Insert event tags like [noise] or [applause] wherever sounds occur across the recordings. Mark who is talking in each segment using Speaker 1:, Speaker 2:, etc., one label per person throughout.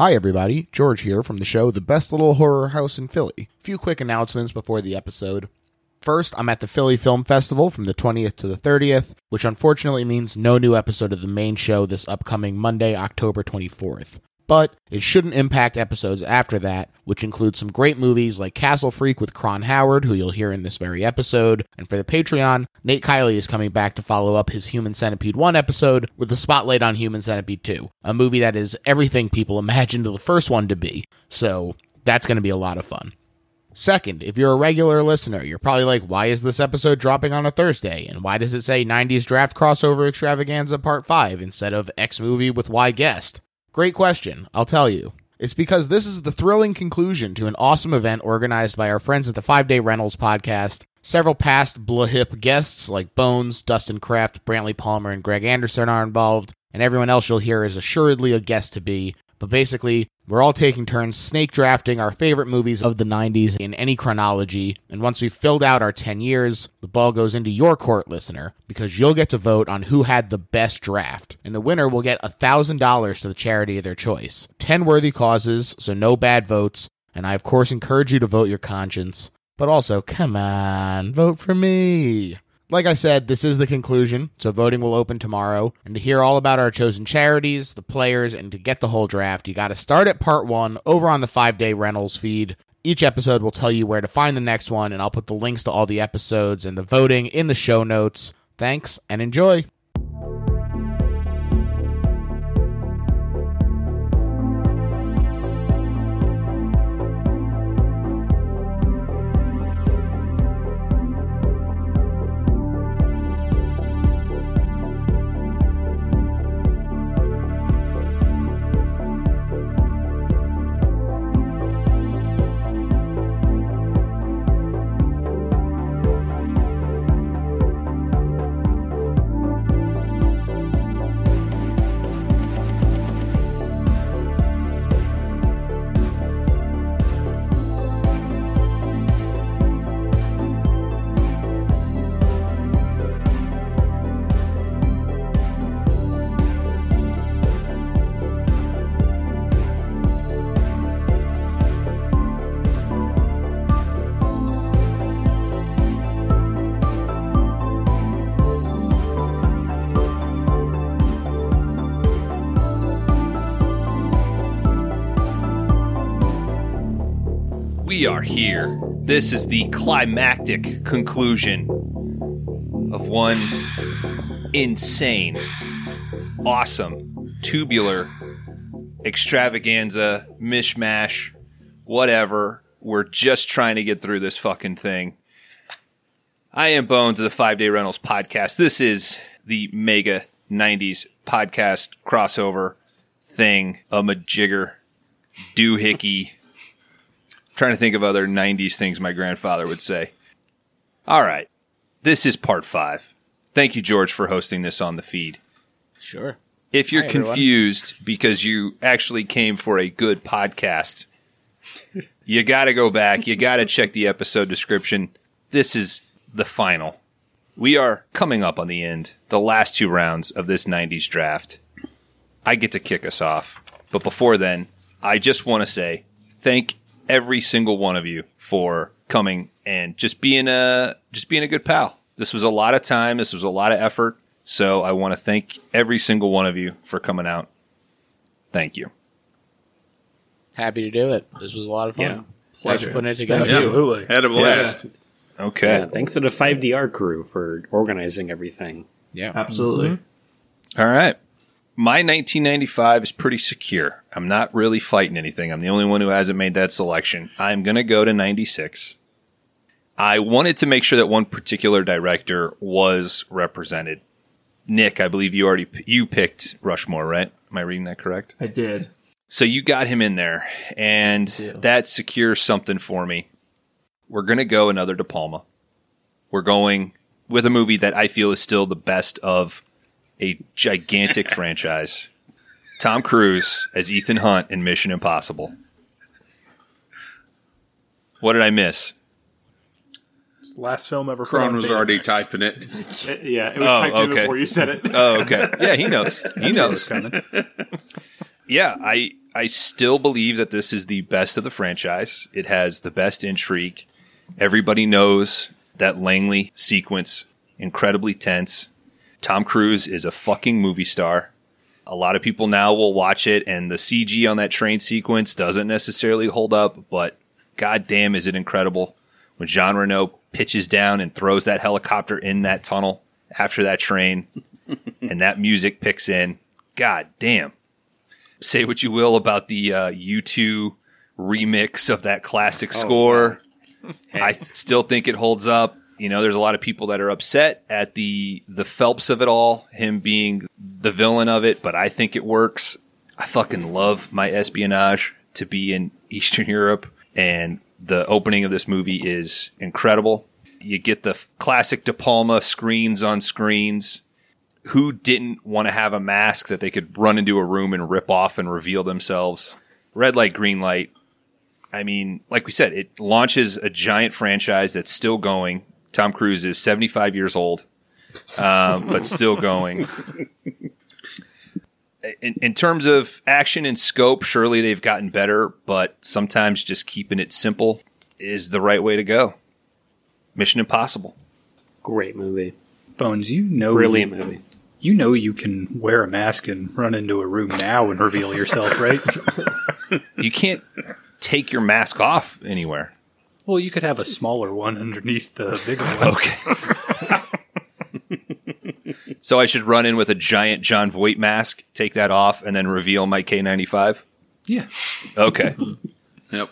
Speaker 1: Hi, everybody. George here from the show The Best Little Horror House in Philly. Few quick announcements before the episode. First, I'm at the Philly Film Festival from the 20th to the 30th, which unfortunately means no new episode of the main show this upcoming Monday, October 24th. But it shouldn't impact episodes after that, which include some great movies like Castle Freak with Kron Howard, who you'll hear in this very episode. And for the Patreon, Nate Kiley is coming back to follow up his Human Centipede 1 episode with a spotlight on Human Centipede 2, a movie that is everything people [laughs] imagined the first one to be. So that's going to be a lot of fun. Second, if you're a regular listener, you're probably like, why is this episode dropping on a Thursday? And why does it say 90s Draft Crossover Extravaganza Part 5 instead of X Movie with Y Guest? Great question. I'll tell you. It's because this is the thrilling conclusion to an awesome event organized by our friends at the Five Day Rentals podcast. Several past Blahip guests like Bones, Dustin Kraft, Brantley Palmer, and Greg Anderson are involved, and everyone else you'll hear is assuredly a guest to be. But basically, we're all taking turns snake drafting our favorite movies of the 90s in any chronology, and once we've filled out our 10 years, the ball goes into your court, listener, because you'll get to vote on who had the best draft, and the winner will get $1,000 to the charity of their choice. 10 worthy causes, so no bad votes, and I of course encourage you to vote your conscience. But also, come on, vote for me. Like I said, this is the conclusion, so voting will open tomorrow. And to hear all about our chosen charities, the players, and to get the whole draft, you got to start at part one over on the five day rentals feed. Each episode will tell you where to find the next one, and I'll put the links to all the episodes and the voting in the show notes. Thanks and enjoy.
Speaker 2: We are here. This is the climactic conclusion of one insane, awesome, tubular extravaganza, mishmash, whatever. We're just trying to get through this fucking thing. I am Bones of the Five Day Rentals podcast. This is the mega 90s podcast crossover thing, a majigger, doohickey. Trying to think of other 90s things my grandfather would say. All right. This is part five. Thank you, George, for hosting this on the feed.
Speaker 1: Sure.
Speaker 2: If you're
Speaker 1: Hi, everyone.
Speaker 2: confused because you actually came for a good podcast, [laughs] you got to go back. You got to check the episode description. This is the final. We are coming up on the end, the last two rounds of this 90s draft. I get to kick us off. But before then, I just want to say thank every single one of you for coming and just being a just being a good pal. This was a lot of time, this was a lot of effort. So I want to thank every single one of you for coming out. Thank you.
Speaker 1: Happy to do it. This was a lot of fun.
Speaker 3: Yeah.
Speaker 1: Thanks
Speaker 3: Pleasure.
Speaker 1: putting it together.
Speaker 3: Absolutely.
Speaker 4: Had a blast.
Speaker 2: Okay.
Speaker 3: Yeah, thanks to the 5DR crew for organizing everything.
Speaker 1: Yeah.
Speaker 4: Absolutely. Mm-hmm.
Speaker 2: All right. My 1995 is pretty secure. I'm not really fighting anything. I'm the only one who hasn't made that selection. I'm going to go to 96. I wanted to make sure that one particular director was represented. Nick, I believe you already you picked Rushmore, right? Am I reading that correct?
Speaker 4: I did.
Speaker 2: So you got him in there, and that secures something for me. We're going to go another De Palma. We're going with a movie that I feel is still the best of a gigantic [laughs] franchise. Tom Cruise as Ethan Hunt in Mission Impossible. What did I miss?
Speaker 5: It's the last film ever. put
Speaker 4: Kron
Speaker 5: on
Speaker 4: was
Speaker 5: Betamax.
Speaker 4: already typing it.
Speaker 5: It- [laughs] yeah, it was
Speaker 2: Oh,
Speaker 5: typed in before you said it.
Speaker 2: Oh, okay. Yeah, he knows. [laughs] He knows.
Speaker 5: coming.
Speaker 2: Yeah, I I still believe that this is the best of the franchise. It has the best intrigue. Everybody knows that Langley sequence incredibly tense. Tom Cruise is a fucking movie star. A lot of people now will watch it, and the CG on that train sequence doesn't necessarily hold up, but goddamn, is it incredible when Jean Reno pitches down and throws that helicopter in that tunnel after that train, [laughs] and that music picks in. God damn. Say what you will about the uh, U2 remix of that classic score. I th- still think it holds up. You know, there's a lot of people that are upset at the the Phelps of it all, him being the villain of it, but I think it works. I fucking love my espionage to be in [laughs] Eastern Europe, and the opening of this movie is incredible. You get the classic De Palma screens on screens. Who didn't want to have a mask that they could run into a room and rip off and reveal themselves? Red light, green light. I mean, like we said, it launches a giant franchise that's still going. Tom Cruise is 75 years old, um, but still going. In, in terms of action and scope, surely they've gotten better, but sometimes just keeping it simple is the right way to go. Mission Impossible.
Speaker 3: Great movie.
Speaker 5: Bones, you know,
Speaker 3: Brilliant movie.
Speaker 5: You know, you can wear a mask and run into a room now and reveal yourself, right? [laughs]
Speaker 2: You can't take your mask off anywhere.
Speaker 5: Well, you could have a smaller one underneath the bigger [laughs] one.
Speaker 2: Okay. so I should run in with a giant Jon Voight mask, take that off, and then reveal my K95?
Speaker 5: Yeah.
Speaker 2: Okay. [laughs]
Speaker 4: Yep.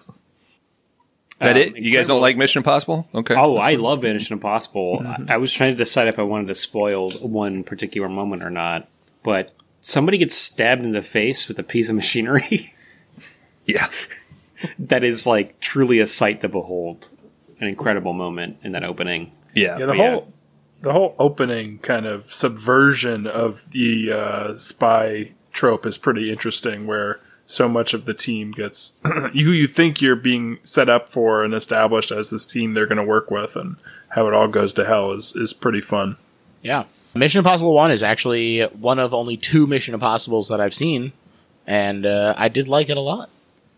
Speaker 2: That
Speaker 3: Um,
Speaker 2: it? You guys don't like Mission Impossible? Okay.
Speaker 3: Oh, I love Mission Impossible. I I was trying to decide if I wanted to spoil one particular moment or not, but somebody gets stabbed in the face with a piece of machinery
Speaker 2: Yeah. [laughs]
Speaker 3: that is like truly a sight to behold. An incredible moment in that opening.
Speaker 2: Yeah.
Speaker 5: Yeah, the
Speaker 3: But yeah.
Speaker 5: whole the whole opening kind of subversion of the uh, spy trope is pretty interesting. Where so much of the team gets [clears throat] you you think you're being set up for and established as this team they're going to work with, and how it all goes to hell is is pretty fun.
Speaker 1: Yeah. Mission Impossible 1 is actually one of only two Mission Impossibles that I've seen, and uh, I did like it a lot.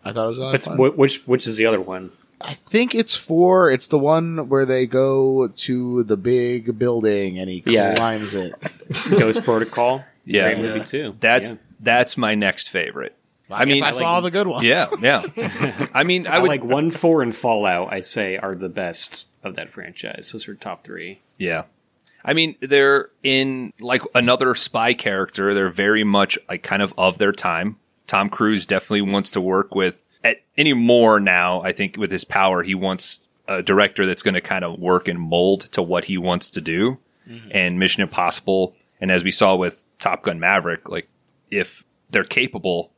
Speaker 1: I thought it was a lot of fun.
Speaker 3: which which is the other one?
Speaker 1: I think it's four. it's the one where they go to the big building and he
Speaker 3: Yeah.
Speaker 1: climbs it. [laughs]
Speaker 3: Ghost Protocol.
Speaker 2: Yeah.
Speaker 3: Great movie too.
Speaker 2: That's
Speaker 3: Yeah.
Speaker 2: that's my next favorite.
Speaker 1: I, mean,
Speaker 2: mean,
Speaker 1: I
Speaker 2: I
Speaker 1: saw
Speaker 3: like-
Speaker 1: the good ones.
Speaker 2: Yeah, yeah. [laughs] I mean, I
Speaker 3: I
Speaker 2: would
Speaker 3: like one, four, and Fallout. I'd say are the best of that franchise. Those are top three.
Speaker 2: Yeah. I mean, they're in like another spy character. They're very much like kind of of their time. Tom Cruise definitely wants to work with at any more now. I think with his power, he wants a director that's going to kind of work and mold to what he wants to do. Mm-hmm. And Mission Impossible, and as we saw with Top Gun Maverick, like if they're capable,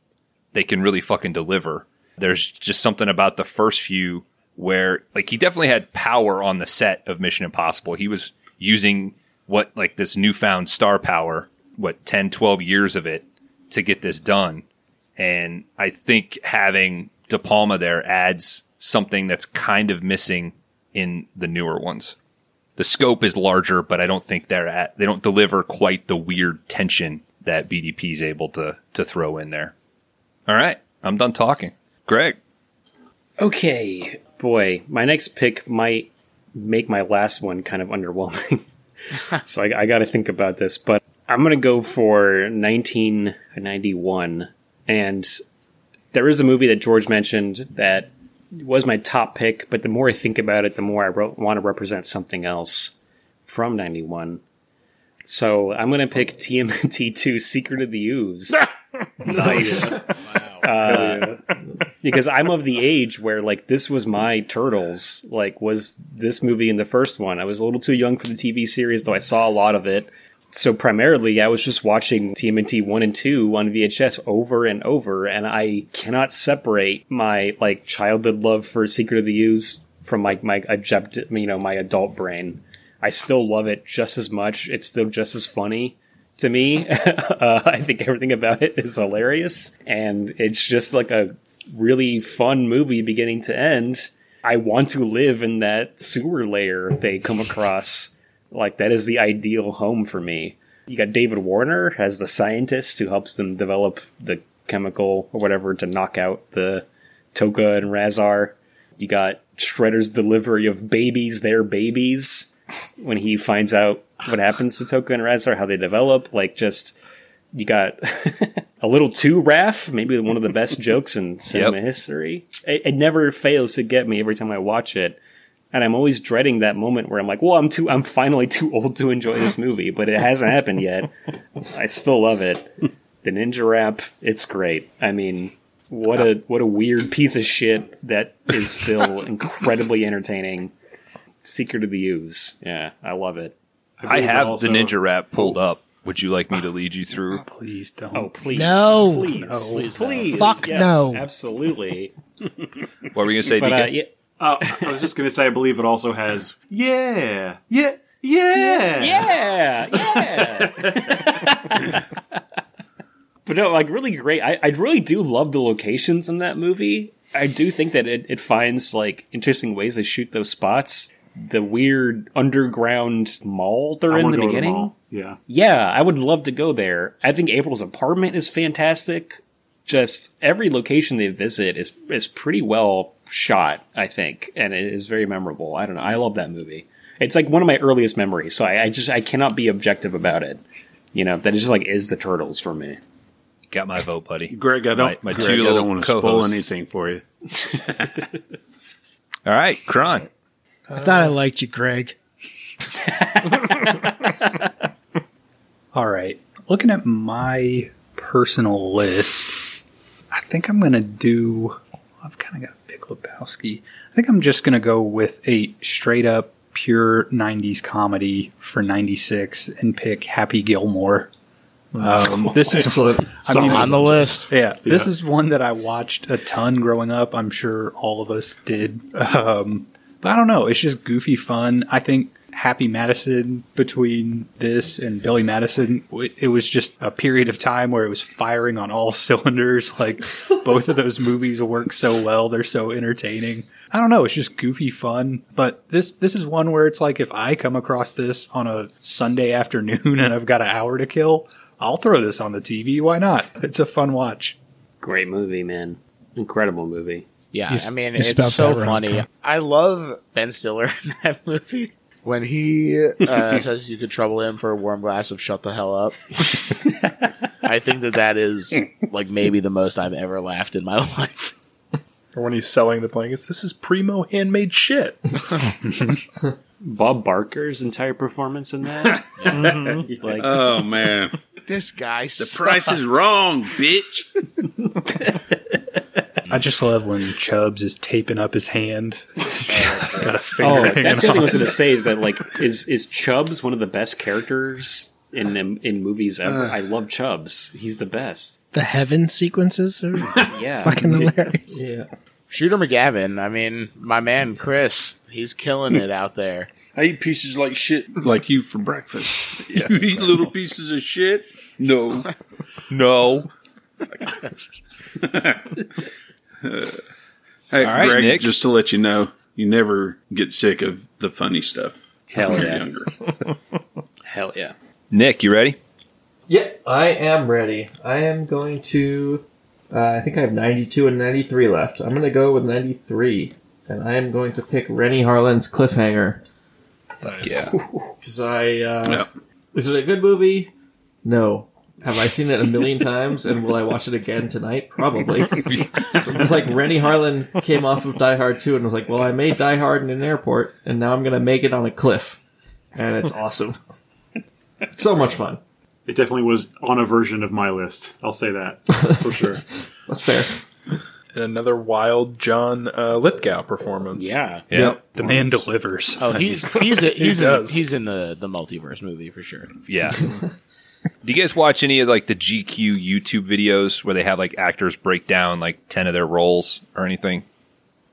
Speaker 2: they can really fucking deliver. There's just something about the first few where like he definitely had power on the set of Mission Impossible. He was using what like this newfound star power, what 10, 12 years of it to get this done. And I think having De Palma there adds something that's kind of missing in the newer ones. The scope is larger, but I don't think they're at they don't deliver quite the weird tension that BDP is able to to throw in there. All right, I'm done talking. Greg.
Speaker 3: Okay, boy, my next pick might make my last one kind of underwhelming. [laughs] so I, I got to think about this, but I'm going to go for 1991. And there is a movie that George mentioned that was my top pick, but the more I think about it, the more I ro- want to represent something else from 91. So I'm going to pick TMNT 2 Secret of the Ooze. [laughs]
Speaker 5: Nice. Wow.
Speaker 3: Uh, because I'm of the age where like this was my Turtles. Like was this movie in the first one? I was a little too young for the TV series, though I saw a lot of it. So primarily, I was just watching TMNT one and two on VHS over and over, and I cannot separate my like childhood love for Secret of the Ooze from like my you know, my adult brain. I still love it just as much. It's still just as funny to me. [laughs] uh, I think everything about it is hilarious, and it's just like a really fun movie beginning to end. I want to live in that sewer layer they come across. Like that is the ideal home for me. You got David Warner as the scientist who helps them develop the chemical or whatever to knock out the Tokka and Rahzar. You got Shredder's delivery of babies, their babies, when he finds out what happens to Tokka and Rahzar, how they develop. Like, just you got [laughs] a little too Raph, maybe one of the best jokes in cinema
Speaker 2: Yep.
Speaker 3: history. It, it never fails to get me every time I watch it. And I'm always dreading that moment where I'm like, well, I'm too, I'm finally too old to enjoy this movie, but it hasn't happened yet. I still love it. The ninja rap, it's great. I mean, what a what a weird piece of shit that is still [laughs] incredibly entertaining. Secret of the Ooze, yeah, I love it.
Speaker 2: I
Speaker 4: believe it
Speaker 2: have
Speaker 4: also-
Speaker 2: the ninja rap pulled up. Would you like me to lead you through? [laughs]
Speaker 6: Please don't.
Speaker 3: Oh please,
Speaker 1: No.
Speaker 3: please,
Speaker 1: No, please no.
Speaker 3: please,
Speaker 1: Fuck
Speaker 3: yes,
Speaker 1: no.
Speaker 3: absolutely.
Speaker 2: What were you gonna say,
Speaker 3: But uh, yeah,
Speaker 4: Oh, I was just going to say, I believe it also has. Yeah, yeah, yeah,
Speaker 3: yeah, yeah. [laughs] but no, like really great. I, I really do love the locations in that movie. I do think that it, it finds like interesting ways to shoot those spots. The weird underground mall they're
Speaker 4: I
Speaker 3: in the
Speaker 4: go to
Speaker 3: beginning.
Speaker 4: mall. Yeah,
Speaker 3: Yeah, I would love to go there. I think April's apartment is fantastic. Just every location they visit is is pretty well shot, I think, and it is very memorable. I don't know. I love that movie. It's like one of my earliest memories, so I, I just I cannot be objective about it. You know, that is just like is the turtles for me.
Speaker 2: Got my vote, buddy.
Speaker 6: Greg, I don't.
Speaker 2: My- my
Speaker 6: Greg,
Speaker 2: two
Speaker 6: I
Speaker 2: little
Speaker 6: don't want to spoil
Speaker 2: co-hosts.
Speaker 6: anything for you. [laughs]
Speaker 2: All right, Kron.
Speaker 7: I thought I liked you, Greg. [laughs] [laughs]
Speaker 8: All right. Looking at my personal list, I think I'm going to do. I've kind of got Big Lebowski. I think I'm just going to go with a straight up pure 90s comedy for 96 and pick Happy Gilmore. Um, [laughs] this is I mean,
Speaker 1: on the list.
Speaker 8: yeah, this
Speaker 4: Yeah.
Speaker 8: is one that I watched a ton growing up. I'm sure all of us did. Um, but I don't know. It's just goofy fun. I think Happy Madison between this and Billy Madison, it was just a period of time where it was firing on all [laughs] cylinders. Like both of those movies work so well. They're so entertaining. I don't know. It's just goofy fun. But this this is one where it's like if I come across this on a Sunday afternoon [laughs] and I've got an hour to kill, I'll throw this on the TV. Why not? It's a fun watch.
Speaker 3: Great movie, man. Incredible movie.
Speaker 1: Yeah,
Speaker 7: You
Speaker 1: I
Speaker 7: s-
Speaker 1: mean it's so
Speaker 7: that wrong,
Speaker 1: funny.
Speaker 7: Carl.
Speaker 1: I love Ben Stiller [laughs] in that movie when he uh, [laughs] says you could trouble him for a warm glass of "Shut the hell up." [laughs] I think that that is like maybe the most I've ever laughed in my [laughs] life.
Speaker 5: Or when he's selling the blankets, this is primo handmade shit.
Speaker 3: Bob Barker's entire performance in that. Like
Speaker 6: Oh man,
Speaker 1: This guy,
Speaker 6: the price is wrong, bitch.
Speaker 8: I just love when Chubbs is taping up his hand. [laughs] got a oh, finger
Speaker 3: Oh, that's the other thing I was going to say is that like is is Chubbs one of the best characters in in, in movies ever? I love Chubbs. He's the best.
Speaker 7: The heaven sequences are [laughs]
Speaker 3: Yeah.
Speaker 7: fucking hilarious.
Speaker 3: yeah.
Speaker 1: Shooter McGavin. I mean, my man Chris, he's killing it out there. [laughs]
Speaker 6: I eat pieces like shit, like you for breakfast. You eat little pieces of shit. No,
Speaker 2: No. [laughs]
Speaker 6: Hey,
Speaker 2: All right,
Speaker 6: Greg,
Speaker 2: Nick.
Speaker 6: just to let you know, you never get sick of the funny stuff.
Speaker 3: Hell yeah.
Speaker 6: younger. [laughs]
Speaker 3: Hell yeah.
Speaker 2: Nick, you ready?
Speaker 9: Yeah, I am ready. I am going to. Uh, I think I have 92 and 93 left. I'm going to go with 93. And I am going to pick Renny Harlin's Cliffhanger.
Speaker 2: Yeah. [laughs]
Speaker 9: Because I. Uh,
Speaker 6: Yeah.
Speaker 9: Is it a good movie? No. Have I seen it a million times? And will I watch it again tonight? Probably. [laughs] it's like Renny Harlin came off of Die Hard 2 and was like, well, I made Die Hard in an airport, and now I'm going to make it on a cliff. And it's awesome. so much fun.
Speaker 4: it definitely was on a version of my list. I'll say that for [laughs] sure.
Speaker 9: That's fair.
Speaker 5: And another wild John uh, Lithgow performance.
Speaker 3: Yeah.
Speaker 2: Yeah.
Speaker 8: The man delivers.
Speaker 1: Oh, he's he's a, [laughs] he's in,
Speaker 5: does.
Speaker 1: he's in the the multiverse movie for sure.
Speaker 2: Yeah. Do you guys watch any of like the GQ YouTube videos where they have like actors break down like 10 of their roles or anything?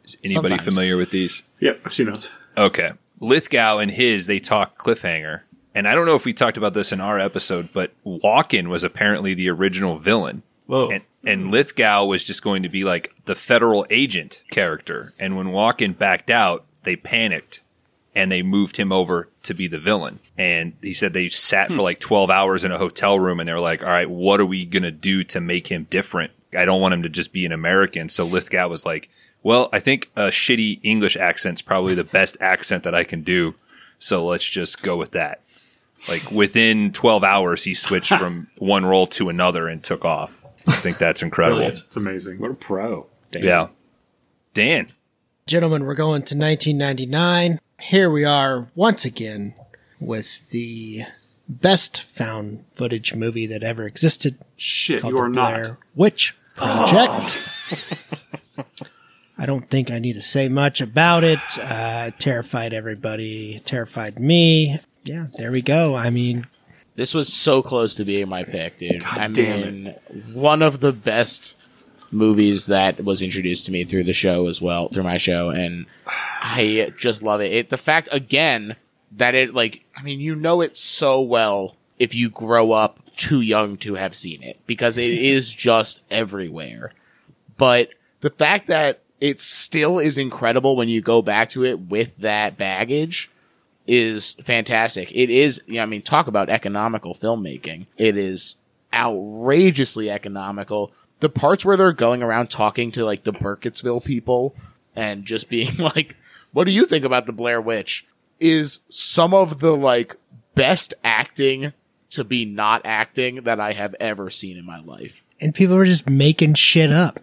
Speaker 2: Is anybody
Speaker 1: Sometimes.
Speaker 2: familiar with these?
Speaker 4: Yep, I've seen those.
Speaker 2: Okay. Lithgow and his, they talk cliffhanger. And I don't know if we talked about this in our episode, but Walken was apparently the original villain.
Speaker 9: Whoa.
Speaker 2: And, and Lithgow was just going to be like the federal agent character. And when Walken backed out, they panicked and they moved him over to be the villain. And he said they sat for hmm. like 12 hours in a hotel room and they were like, all right, what are we going to do to make him different? I don't want him to just be an American. So Lithgow was like, well, I think a shitty English accent's probably the best [laughs] accent that I can do. So let's just go with that. Like within 12 hours, he switched from [laughs] one role to another and took off. I think that's incredible.
Speaker 9: Brilliant.
Speaker 4: It's amazing.
Speaker 3: What a pro. Damn.
Speaker 2: Yeah. Dan.
Speaker 7: Gentlemen, we're going to 1999. Here we are once again with the best found footage movie that ever existed.
Speaker 4: Shit,
Speaker 7: called
Speaker 4: you are
Speaker 7: the
Speaker 4: not.
Speaker 7: Witch Project. I don't think I need to say much about it. Uh, terrified everybody. Terrified me. Yeah, there we go. I mean,
Speaker 1: This was so close to being my pick, dude. I
Speaker 4: damn
Speaker 1: mean, one of the best movies that was introduced to me through the show as well, through my show, and I just love it. it the fact again that it like, I mean, you know it so well if you grow up too young to have seen it because it [laughs] is just everywhere. But the fact that it still is incredible when you go back to it with that baggage is fantastic. It is, yeah, I mean, talk about economical filmmaking. It is outrageously economical. The parts where they're going around talking to like the Burkittsville people and just being [laughs] like, what do you think about the Blair Witch? Is some of the like best acting to be not acting that I have ever seen in my life.
Speaker 7: and people were just making shit up.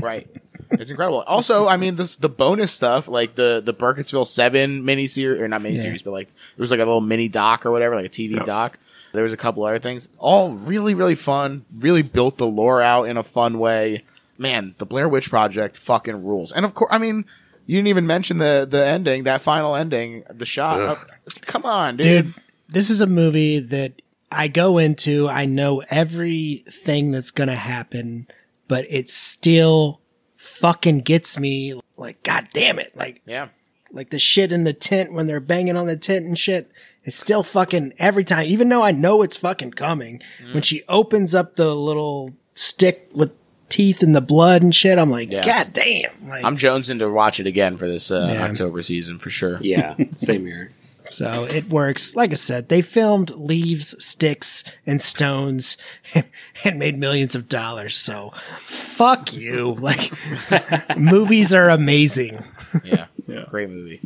Speaker 1: Right. It's incredible. Also, I mean, this the bonus stuff, like the the Burkittsville Seven miniseries, or not miniseries, but like it was like a little mini doc or whatever, like a TV doc. There was a couple other things, all really really fun. Really built the lore out in a fun way. Man, the Blair Witch Project fucking rules. And of course, I mean, you didn't even mention the the ending, that final ending, the shot. Uh, come on, dude.
Speaker 7: Dude, this is a movie that I go into, I know everything that's going to happen, but it still fucking gets me like, God damn it. Like,
Speaker 1: Yeah.
Speaker 7: like the shit in the tent when they're banging on the tent and shit. It's still fucking every time, even though I know it's fucking coming. When she opens up the little stick with teeth and the blood and shit, I'm like,
Speaker 1: Yeah.
Speaker 7: God damn. Like,
Speaker 1: I'm jonesing to watch it again for this uh, October season for sure.
Speaker 3: Yeah, same here. [laughs]
Speaker 7: So it works. Like I said, they filmed leaves, sticks, and stones [laughs] and made millions of dollars. So fuck you. Like [laughs] movies are amazing.
Speaker 1: Yeah.
Speaker 5: Yeah.
Speaker 1: Great movie.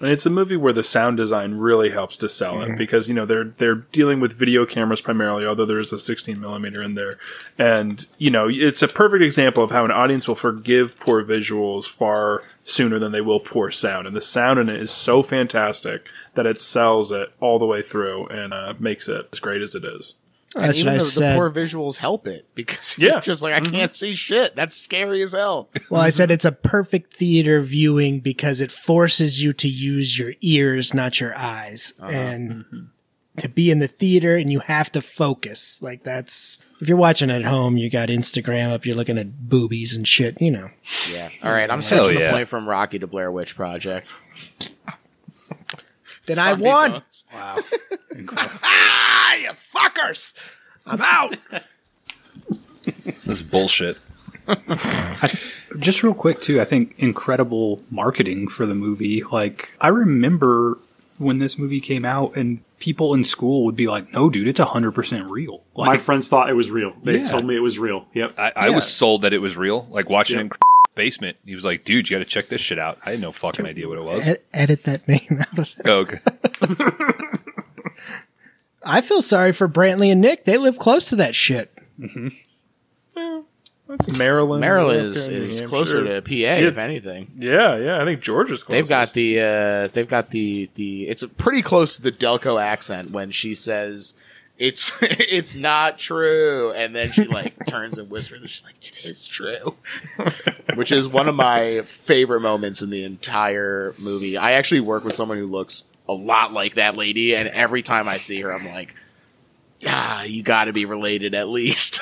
Speaker 5: And it's a movie where the sound design really helps to sell it because you know they're they're dealing with video cameras primarily, although there's a 16 millimeter in there, and you know it's a perfect example of how an audience will forgive poor visuals far sooner than they will poor sound, and the sound in it is so fantastic that it sells it all the way through and uh, makes it as great as it is.
Speaker 1: And
Speaker 7: That's
Speaker 1: even
Speaker 7: what I
Speaker 1: the, the poor visuals help it because [laughs]
Speaker 5: Yeah.
Speaker 1: you're just like I mm-hmm. can't see shit. That's scary as hell. [laughs]
Speaker 7: Well, I said it's a perfect theater viewing because it forces you to use your ears, not your eyes. Uh-huh. And mm-hmm. to be in the theater and you have to focus. Like that's, if you're watching at home, you got Instagram up, you're looking at boobies and shit, you know.
Speaker 1: Yeah. All right, I'm switching
Speaker 2: yeah.
Speaker 1: the point from Rocky to Blair Witch Project. [laughs]
Speaker 7: Then I won.
Speaker 1: folks.
Speaker 8: Wow. [laughs]
Speaker 1: Ah, [laughs] you fuckers! I'm out. [laughs]
Speaker 2: This is bullshit.
Speaker 8: Just real quick too, I think incredible marketing for the movie. Like I remember when this movie came out and people in school would be like, "No, dude, it's 100% real."
Speaker 4: My friends thought it was real. They
Speaker 8: Yeah.
Speaker 4: told me it was real. Yep.
Speaker 2: I, I
Speaker 8: Yeah.
Speaker 2: was sold that it was real. Like watching
Speaker 4: Yeah.
Speaker 2: it in basement. He was like, dude, you got to check this shit out. I had no fucking idea what it was.
Speaker 7: Ed- edit that name out of there.
Speaker 2: Oh, okay. [laughs]
Speaker 7: I feel sorry for Brantley and Nick. They live close to that shit.
Speaker 5: That's Maryland.
Speaker 1: Maryland is,
Speaker 5: Carolina,
Speaker 1: is closer
Speaker 5: Hampshire.
Speaker 1: to PA, if anything.
Speaker 5: Yeah, yeah. I think Georgia's close.
Speaker 1: They've got the uh, they've got the the it's pretty close to the Delco accent when she says it's [laughs] it's not true, and then she like [laughs] turns and whispers, and she's like, "It is true," [laughs] which is one of my favorite moments in the entire movie. I actually work with someone who looks a lot like that lady, and every time I see her, I'm like, "Ah, you got to be related at least."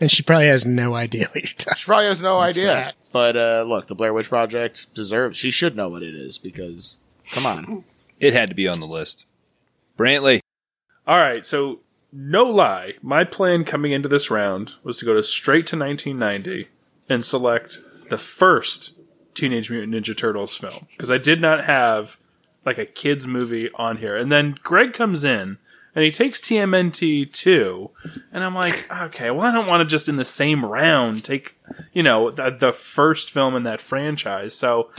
Speaker 7: And she probably has no idea what you're talking
Speaker 1: She probably has no idea. But uh, look, the Blair Witch Project deserves. She should know what it is because, come on,
Speaker 2: It had to be on the list. Brantley.
Speaker 5: All right, so no lie, my plan coming into this round was to go to straight to 1990 and select the first Teenage Mutant Ninja Turtles film because I did not have like a kids movie on here. And then Greg comes in and he takes TMNT two, and I'm like, okay, well, I don't want to just in the same round take, you know, the, the first film in that franchise. So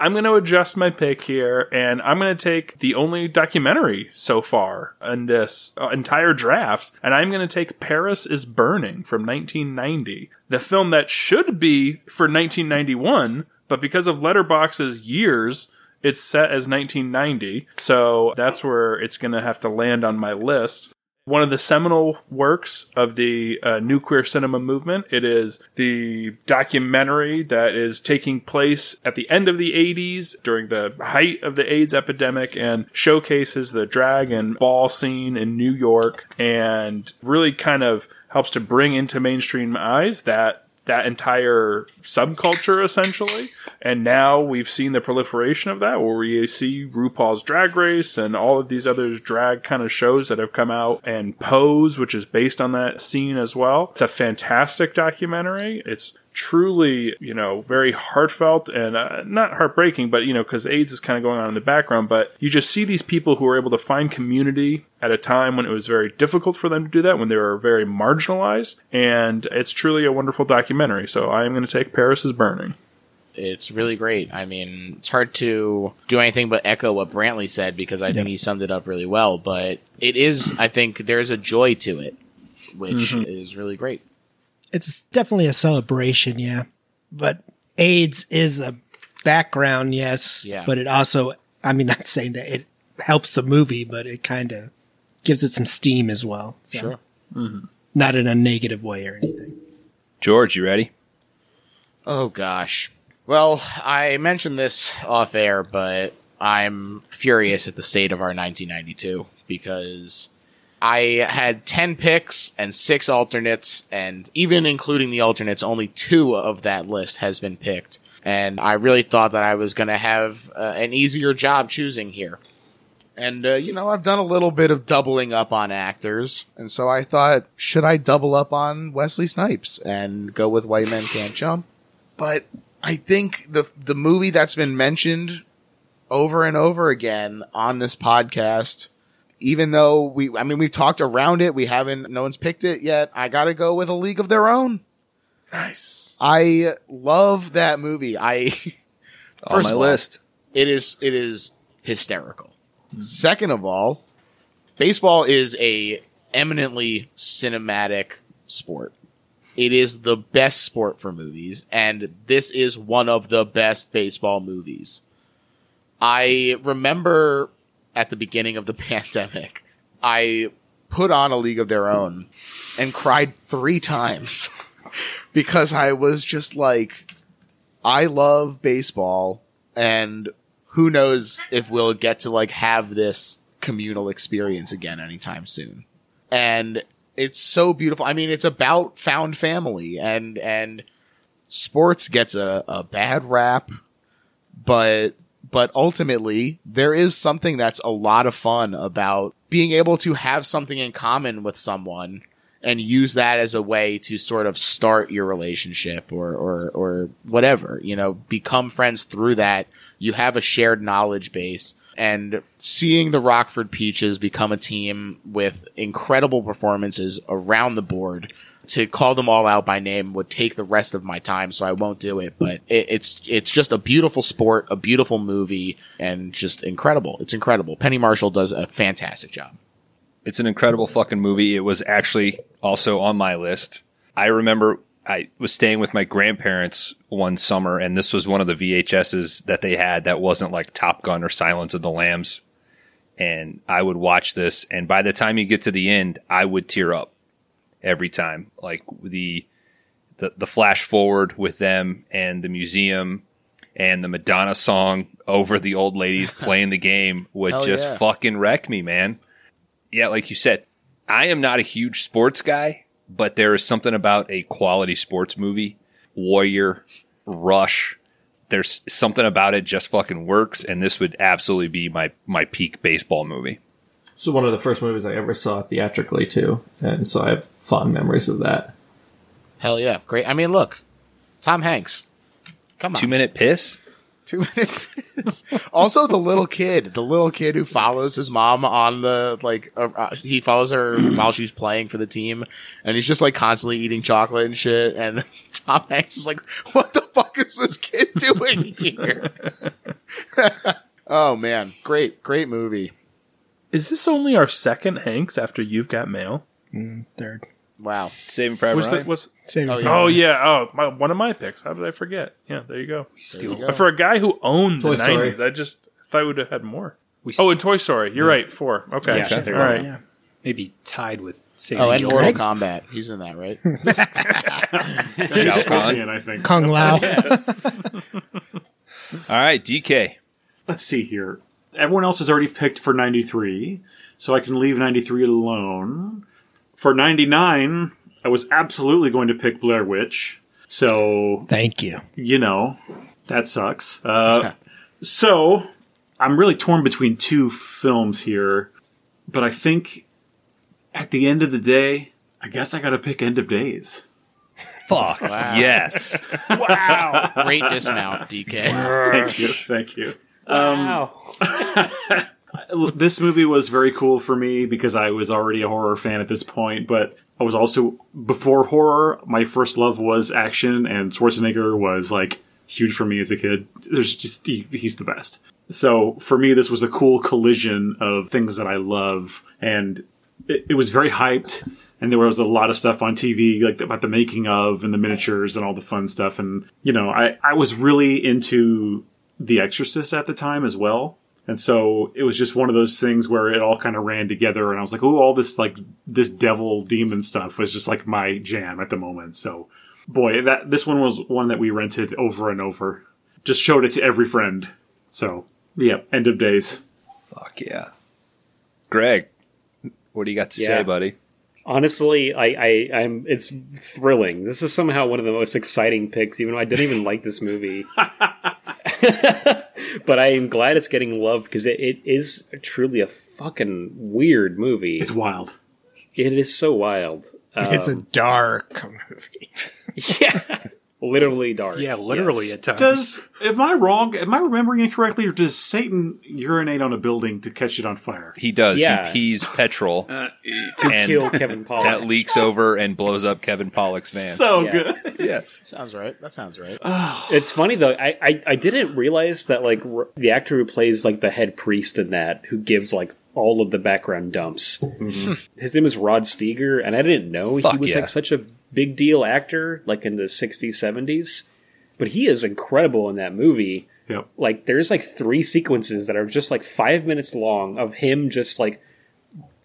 Speaker 5: I'm going to adjust my pick here, and I'm going to take the only documentary so far in this uh, entire draft, and I'm going to take Paris is Burning from 1990, the film that should be for 1991, but because of Letterboxd's years, it's set as 1990, so that's where it's going to have to land on my list. One of the seminal works of the uh, new queer cinema movement. It is the documentary that is taking place at the end of the 80s during the height of the AIDS epidemic and showcases the drag and ball scene in New York and really kind of helps to bring into mainstream eyes that that entire subculture essentially. And now we've seen the proliferation of that where we see RuPaul's Drag Race and all of these other drag kind of shows that have come out and Pose, which is based on that scene as well. It's a fantastic documentary. It's truly, you know, very heartfelt and uh, not heartbreaking, but, you know, because AIDS is kind of going on in the background. But you just see these people who are able to find community at a time when it was very difficult for them to do that, when they were very marginalized. And it's truly a wonderful documentary. So I am going to take Paris is Burning.
Speaker 1: It's really great. I mean, it's hard to do anything but echo what Brantley said because I think he summed it up really well. But it is, I think, there's a joy to it, which mm-hmm. is really great.
Speaker 7: It's definitely a celebration, yeah. But AIDS is a background, yes.
Speaker 1: Yeah.
Speaker 7: But it also, I mean, [laughs] not saying that it helps the movie, but it kind of gives it some steam as well. So,
Speaker 1: Sure. Mm-hmm.
Speaker 7: Not in a negative way or anything.
Speaker 2: George, you ready?
Speaker 1: Oh gosh. Well, I mentioned this off air, but I'm furious at the state of our 1992 because I had 10 picks and 6 alternates and even including the alternates, only 2 of that list has been picked. And I really thought that I was going to have uh, an easier job choosing here. And, uh, you know, I've done a little bit of doubling up on actors. And so I thought, should I double up on Wesley Snipes and go with White Men Can't Jump? But I think the, the movie that's been mentioned over and over again on this podcast, even though we, I mean, we've talked around it, we haven't, no one's picked it yet. I gotta go with A League of Their Own.
Speaker 5: Nice.
Speaker 1: I love that movie. I, [laughs]
Speaker 2: On my
Speaker 1: all,
Speaker 2: list.
Speaker 1: it is it is hysterical. Second of all, baseball is a eminently cinematic sport. It is the best sport for movies, and this is one of the best baseball movies. I remember at the beginning of the [laughs] pandemic, I put on a League of Their Own and cried three times [laughs] because I was just like, I love baseball and who knows if we'll get to like have this communal experience again anytime soon. And it's so beautiful. I mean, it's about found family and, and sports gets a, a bad rap, but, but ultimately there is something that's a lot of fun about being able to have something in common with someone and use that as a way to sort of start your relationship or, or, or whatever, you know, become friends through that. You have a shared knowledge base and seeing the Rockford Peaches become a team with incredible performances around the board to call them all out by name would take the rest of my time, so I won't do it. But it, it's it's just a beautiful sport, a beautiful movie, and just incredible. It's incredible. Penny Marshall does a fantastic job.
Speaker 2: It's an incredible fucking movie. It was actually also on my list. I remember I was staying with my grandparents one summer, and this was one of the VHSs that they had that wasn't like Top Gun or Silence of the Lambs. And I would watch this, and by the time you get to the end, I would tear up every time. Like the the, the flash forward with them and the museum and the Madonna song over the old ladies [laughs] playing the game would
Speaker 1: Hell
Speaker 2: just
Speaker 1: yeah.
Speaker 2: fucking wreck me, man yeah, like you said, I am not a huge sports guy, but there is something about a quality sports movie, Warrior, Rush. There's something about it just fucking works, and this would absolutely be my my peak baseball movie.
Speaker 9: So one of the first movies I ever saw theatrically too, and so I have fond memories of that.
Speaker 1: Hell yeah, great. I mean, look, Tom Hanks. Come on,
Speaker 2: Two minute piss.
Speaker 1: Two [laughs] minute. also, the little kid, the little kid who follows his mom on the like, uh, uh, he follows her [clears throat] while she's playing for the team, and he's just like constantly eating chocolate and shit. And [laughs] Tom Hanks is like, "What the fuck is this kid [laughs] doing here?" oh man, great, great movie.
Speaker 5: Is this only our second Hanks after You've Got Mail?
Speaker 7: Third.
Speaker 1: Wow.
Speaker 2: Saving Private
Speaker 5: What's the,
Speaker 2: Ryan.
Speaker 5: what's,
Speaker 7: Save
Speaker 1: Oh,
Speaker 7: it.
Speaker 1: yeah.
Speaker 5: oh yeah, oh my, one of my picks. How did I forget? Yeah, there you go.
Speaker 1: There you go.
Speaker 5: But for a guy who owned
Speaker 9: Toy
Speaker 5: the
Speaker 9: Story.
Speaker 5: nineties, I just thought I would have had more.
Speaker 8: We
Speaker 5: Oh, and Toy Story. You're right. Four. Okay.
Speaker 3: Yeah,
Speaker 5: All
Speaker 3: there
Speaker 5: right.
Speaker 3: you
Speaker 8: maybe tied with Saving
Speaker 1: Oh, and
Speaker 8: Your
Speaker 1: Mortal
Speaker 8: Life.
Speaker 1: Kombat. He's in that, right? [laughs]
Speaker 2: Shao Kahn.
Speaker 4: Scorpion, I think.
Speaker 7: Kung Lao. [laughs]
Speaker 2: All right, DK.
Speaker 4: Let's see here. Everyone else has already picked for 93, so I can leave 93 alone. For 99, I was absolutely going to pick Blair Witch. So,
Speaker 7: Thank you.
Speaker 4: you know, that sucks. Uh, so, I'm really torn between two films here, but I think at the end of the day, I guess I gotta pick End of Days.
Speaker 2: Fuck. Yes. [laughs] Wow.
Speaker 1: Great dismount, DK.
Speaker 4: Thank you. Thank you.
Speaker 3: Wow. [laughs]
Speaker 4: this movie was very cool for me because I was already a horror fan at this point, but I was also before horror, my first love was action and Schwarzenegger was like huge for me as a kid. There's just he, he's the best. So for me this was a cool collision of things that I love and it, it was very hyped and there was a lot of stuff on TV like about the making of and the miniatures and all the fun stuff and you know I I was really into The Exorcist at the time as well. And so it was just one of those things where it all kind of ran together and I was like, oh, all this like this devil demon stuff was just like my jam at the moment. So boy, that this one was one that we rented over and over. Just showed it to every friend. So yeah, end of days.
Speaker 2: Fuck yeah. Greg, what do you got to say, buddy?
Speaker 3: Honestly, I, I, I'm. It's thrilling. This is somehow one of the most exciting picks, even though I didn't even like this movie. [laughs] [laughs] but I am glad it's getting love because it, it is truly a fucking weird movie.
Speaker 4: It's wild.
Speaker 3: It is so wild. Um,
Speaker 7: It's a dark movie. [laughs]
Speaker 3: yeah, literally dark.
Speaker 5: Yeah, literally
Speaker 3: Yes.
Speaker 5: at times.
Speaker 4: Does am I wrong? Am I remembering incorrectly, or does Satan urinate on a building to catch it on fire?
Speaker 2: He does.
Speaker 3: Yeah.
Speaker 2: He pees petrol [laughs]
Speaker 6: Uh,
Speaker 3: to kill Kevin Pollak.
Speaker 2: that leaks over and blows up Kevin Pollak's van.
Speaker 4: So
Speaker 3: Yeah.
Speaker 4: good.
Speaker 2: yes.
Speaker 1: Sounds right. That sounds right. [sighs]
Speaker 3: It's funny though. I, I I didn't realize that like r- the actor who plays like the head priest in that, who gives like all of the background dumps. His name is Rod Steiger, and I didn't know he was
Speaker 2: yeah.
Speaker 3: like such a big deal actor, like in the '60s, '70s. But he is incredible in that movie.
Speaker 4: Yep.
Speaker 3: Like there's like three sequences that are just like five minutes long of him just like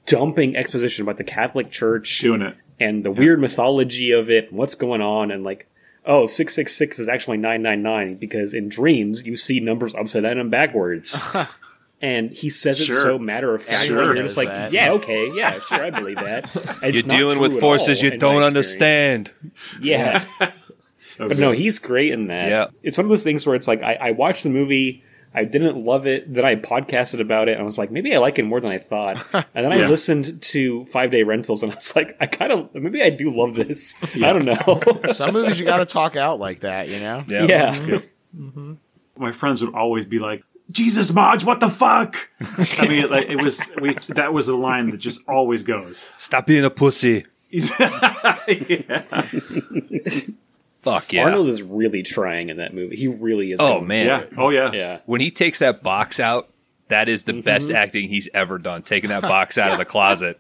Speaker 3: dumping exposition about the Catholic Church
Speaker 4: Doing it.
Speaker 3: and the weird mythology of it, and what's going on, and like, oh, 666 is actually 999 because in dreams you see numbers upside down and backwards. [laughs] and he says it
Speaker 4: Sure.
Speaker 3: so matter of fact.
Speaker 1: Everyone
Speaker 3: you're like,
Speaker 1: that.
Speaker 3: yeah, okay, yeah, sure, I believe that. [laughs] It's
Speaker 2: You're dealing with forces you don't understand. [laughs]
Speaker 3: Yeah. [laughs]
Speaker 4: So
Speaker 3: But
Speaker 4: good.
Speaker 3: no, he's great in that.
Speaker 2: Yeah.
Speaker 3: It's one of those things where it's like I, I watched the movie, I didn't love it, then I podcasted about it, and I was like, maybe I like it more than I thought. And then I listened to Five Day Rentals, and I was like, I kind of maybe I do love this. I don't know.
Speaker 1: Some movies you got to talk out like that, you know.
Speaker 2: Yeah.
Speaker 3: yeah. Mm-hmm. Mm-hmm.
Speaker 4: my friends would always be like, "Jesus, Marge, what the fuck?" [laughs] I mean, like it was we that was a line that just always goes.
Speaker 2: Stop being a pussy. [laughs]
Speaker 4: yeah.
Speaker 2: Fuck yeah.
Speaker 3: Arnold is really trying in that movie. He really is.
Speaker 2: oh man.
Speaker 4: yeah. Oh yeah.
Speaker 3: yeah.
Speaker 2: When he takes that box out, that is the best
Speaker 3: Mm-hmm.
Speaker 2: acting he's ever done. Taking that box out of the closet.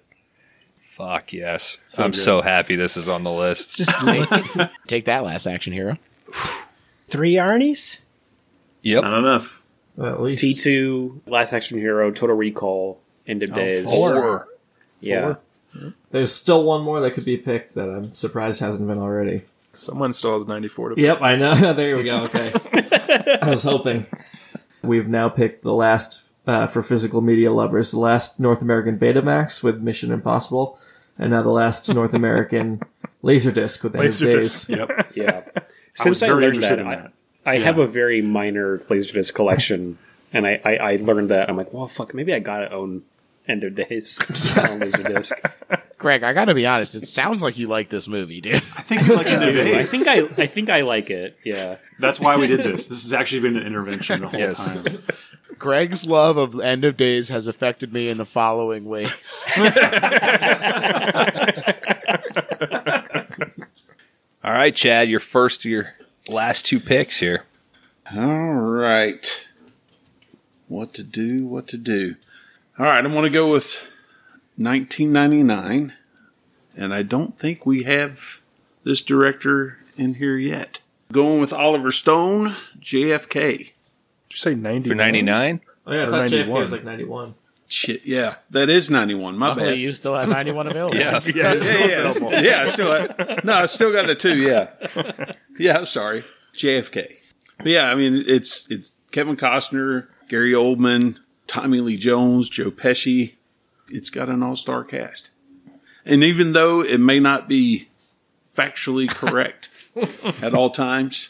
Speaker 2: Fuck yes. I'm
Speaker 4: good.
Speaker 2: so happy this is on the list.
Speaker 7: Just look [laughs]
Speaker 1: Take that, Last Action Hero.
Speaker 7: three Arnie's.
Speaker 2: Yep.
Speaker 4: Not enough.
Speaker 9: Well, at least
Speaker 3: T two, Last Action Hero, Total Recall, End of Days.
Speaker 2: Four.
Speaker 3: Yeah.
Speaker 9: there's still one more that could be picked that I'm surprised hasn't been already.
Speaker 5: Someone still has 94 to
Speaker 9: Yep, I know. [laughs] there we go. Okay. [laughs] I was hoping. We've now picked the last, uh, for physical media lovers, the last North American Betamax with Mission Impossible, and now the last [laughs] North American Laserdisc with End of
Speaker 5: Laserdisc.
Speaker 9: Days.
Speaker 4: Yep.
Speaker 3: Yeah.
Speaker 4: I was
Speaker 3: I,
Speaker 4: very
Speaker 3: learned
Speaker 4: interested
Speaker 3: that,
Speaker 4: in
Speaker 3: I,
Speaker 4: that.
Speaker 3: I have a very minor Laserdisc collection, [laughs] and I, I, I learned that. I'm like, well, fuck, maybe I gotta own End [laughs] of Days on Laserdisc. [laughs]
Speaker 1: Greg, I gotta be honest. It sounds like you like this movie, dude.
Speaker 4: I think like in the
Speaker 3: I think I I think I like it. Yeah.
Speaker 4: That's why we did this. This has actually been an intervention the whole
Speaker 2: Yes.
Speaker 4: time.
Speaker 1: Greg's love of End of Days has affected me in the following ways.
Speaker 2: All right, Chad, your first, your last two picks here.
Speaker 6: All right. What to do? What to do? All right, I'm going to go with 1999, and I don't think we have this director in here yet. Going with Oliver Stone, JFK.
Speaker 5: Did you say 90
Speaker 2: For 99?
Speaker 9: Oh yeah, I
Speaker 5: Or
Speaker 9: thought JFK
Speaker 5: 91.
Speaker 9: was like ninety one.
Speaker 6: Shit, yeah, that is 91. My
Speaker 1: Luckily,
Speaker 6: bad.
Speaker 1: you still have 91 available.
Speaker 2: Yes. [laughs]
Speaker 6: yeah, yeah, yeah, yeah. I still have, no, I still got the two. Yeah, yeah. I'm sorry, JFK. But yeah, I mean it's it's Kevin Costner, Gary Oldman, Tommy Lee Jones, Joe Pesci. It's got an all star cast, and even though it may not be factually correct [laughs] at all times,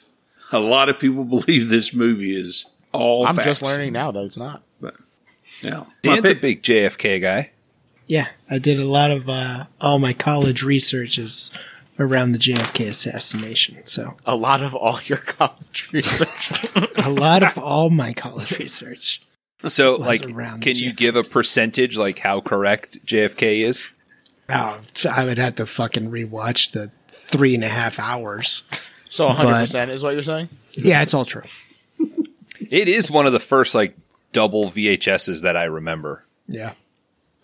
Speaker 6: a lot of people [laughs] believe this movie is all.
Speaker 1: I'm
Speaker 6: facts.
Speaker 1: just learning now that it's not.
Speaker 6: Yeah,
Speaker 2: Dan's a big JFK guy.
Speaker 7: Yeah, I did a lot of uh, all my college research is around the JFK assassination. So
Speaker 1: A lot of all your [laughs] college research.
Speaker 7: a lot of all my college research.
Speaker 2: So,
Speaker 7: Was
Speaker 2: like,
Speaker 7: around
Speaker 2: can you
Speaker 7: JFK.
Speaker 2: give a percentage, like how correct JFK is?
Speaker 7: Oh, I would have to fucking rewatch the three and a half hours.
Speaker 1: so 100% is what you're saying?
Speaker 7: Yeah, it's all true.
Speaker 2: It is one of the first, like, double VHSs that I remember.
Speaker 7: Yeah,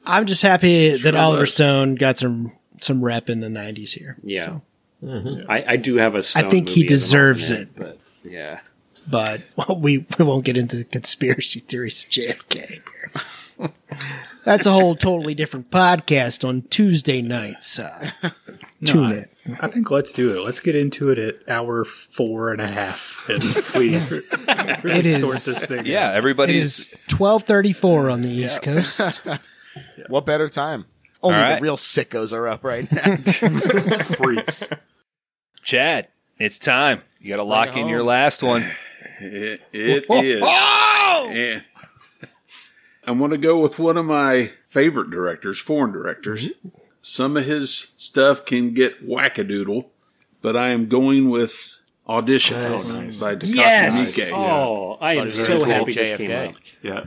Speaker 7: I'm just happy that Oliver
Speaker 6: was.
Speaker 7: Stone got some some rep in the '90s here.
Speaker 3: Yeah.
Speaker 7: So, mm-hmm.
Speaker 3: I, I do have a. Stone
Speaker 7: think he
Speaker 3: movie as
Speaker 7: deserves
Speaker 3: alternate,
Speaker 7: it.
Speaker 3: but yeah.
Speaker 7: but [laughs] well, we we won't get into the conspiracy theories of JFK. [laughs] here. That's a whole totally different podcast on Tuesday nights. Uh, [laughs] tune in.
Speaker 8: I think let's do it. Let's get into it at hour four and a half. And [laughs]
Speaker 3: Please.
Speaker 7: It is-
Speaker 8: sort this thing
Speaker 2: Yeah,
Speaker 8: out.
Speaker 7: It
Speaker 2: everybody's.
Speaker 7: is twelve thirty four on the East Coast. [laughs]
Speaker 1: What better time? Only
Speaker 2: All right.
Speaker 1: the real sickos are up right now.
Speaker 4: Freaks.
Speaker 2: Chad, it's time. You got to lock in
Speaker 1: home.
Speaker 2: your last one. [sighs]
Speaker 6: It, it is. And I'm going to go with one of my favorite directors, foreign directors. Some of his stuff can get wackadoodle, but I am going with Audition
Speaker 9: Nice.
Speaker 6: by Takashi
Speaker 3: Yes.
Speaker 6: Miike.
Speaker 3: Oh, I am
Speaker 1: Thought it was
Speaker 3: so
Speaker 1: very cool,
Speaker 3: happy this came
Speaker 1: JFK.
Speaker 3: up.
Speaker 4: Yeah.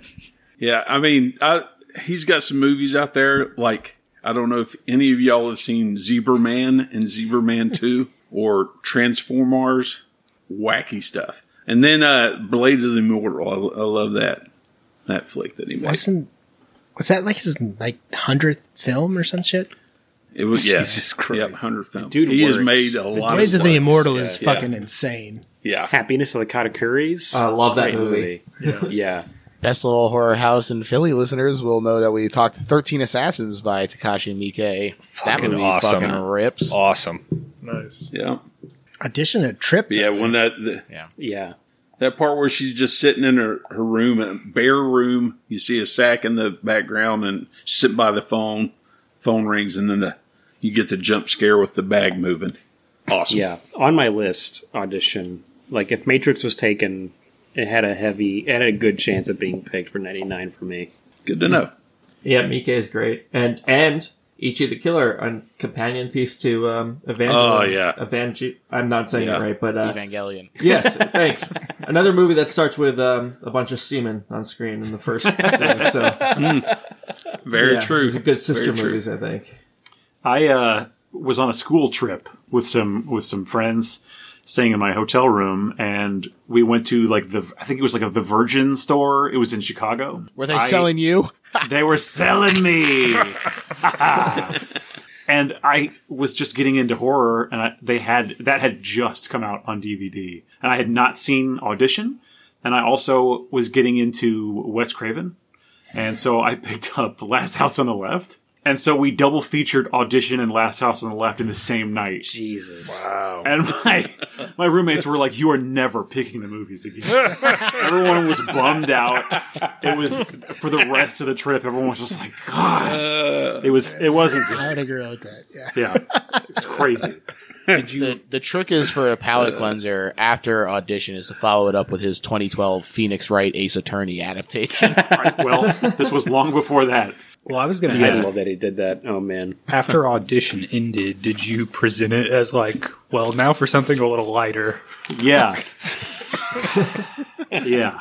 Speaker 6: Yeah, I mean, I, he's got some movies out there. Like, I don't know if any of y'all have seen Zebra Man and Zebra Man 2 [laughs] or Transformers. Wacky stuff. And then uh, Blade of the Immortal. I, I love that that flick that he made.
Speaker 7: Wasn't was that like his like hundredth film or some shit?
Speaker 6: It was yeah, [laughs]
Speaker 2: Jesus Christ.
Speaker 6: Yep, hundred film.
Speaker 3: Dude
Speaker 6: he has made a lot.
Speaker 7: The
Speaker 6: lot.
Speaker 7: Blades of the
Speaker 6: films.
Speaker 7: Immortal is
Speaker 6: Yeah.
Speaker 7: fucking insane.
Speaker 6: Yeah,
Speaker 3: Happiness of the Katakuris.
Speaker 9: I love that
Speaker 3: Great
Speaker 9: movie.
Speaker 3: yeah. [laughs] yeah.
Speaker 1: Best little horror house in Philly listeners will know that we talked 13 Assassins by Takashi Miike. That
Speaker 2: Fucking
Speaker 1: movie
Speaker 2: awesome.
Speaker 1: fucking rips.
Speaker 2: Awesome.
Speaker 5: Nice.
Speaker 6: yeah,
Speaker 7: Audition a trip.
Speaker 6: yeah. When that the,
Speaker 3: Yeah.
Speaker 6: That part where she's just sitting in her, her room, a bare room, you see a sack in the background, and she's sitting by the phone. Phone rings, and then the, you get the jump scare with the bag moving. Awesome.
Speaker 3: Yeah. On my list, audition. Like, if Matrix was taken, it had a heavy, it had a good chance of being picked for 99 for me.
Speaker 6: Good to know.
Speaker 9: Yeah, Miike is great, and and Ichi the Killer, a companion piece to um, Evangel.
Speaker 6: Oh, yeah.
Speaker 9: Evangel. I'm not saying
Speaker 6: Yeah.
Speaker 9: it right, but uh,
Speaker 1: Evangelion. [laughs]
Speaker 9: yes, thanks. Another movie that starts with um, a bunch of semen on screen in the first [laughs] scene. So
Speaker 6: Very
Speaker 9: yeah,
Speaker 6: true.
Speaker 9: these are good sister
Speaker 6: Very true.
Speaker 9: movies, I think.
Speaker 4: I uh, was on a school trip with some with some friends, staying in my hotel room, and we went to like the I think it was like a, the Virgin store. It was in Chicago.
Speaker 1: Were they
Speaker 4: I-
Speaker 1: selling you?
Speaker 4: They were selling me. and I was just getting into horror, and I, they had that had just come out on DVD, and I had not seen Audition, and I also was getting into Wes Craven, and so I picked up Last House on the Left, and so we double featured Audition and Last House on the Left in the same night.
Speaker 3: Jesus. Wow.
Speaker 4: And my my roommates were like, "You are never picking the movies again." [laughs] everyone was bummed out. It was for the rest of the trip. Everyone was just like, "God." Uh, it was. It wasn't
Speaker 7: I
Speaker 4: good.
Speaker 7: would agree with that. Yeah.
Speaker 4: Yeah, it's crazy.
Speaker 1: the, the trick is for a palate uh, cleanser after audition is to follow it up with his 2012 Phoenix Wright Ace Attorney adaptation.
Speaker 4: Right, well, this was long before that.
Speaker 8: Well, I was going to
Speaker 3: I love that he did that. Oh man,
Speaker 8: after audition ended, did you present it as like, well, now for something a little lighter?
Speaker 4: Yeah. [laughs] yeah.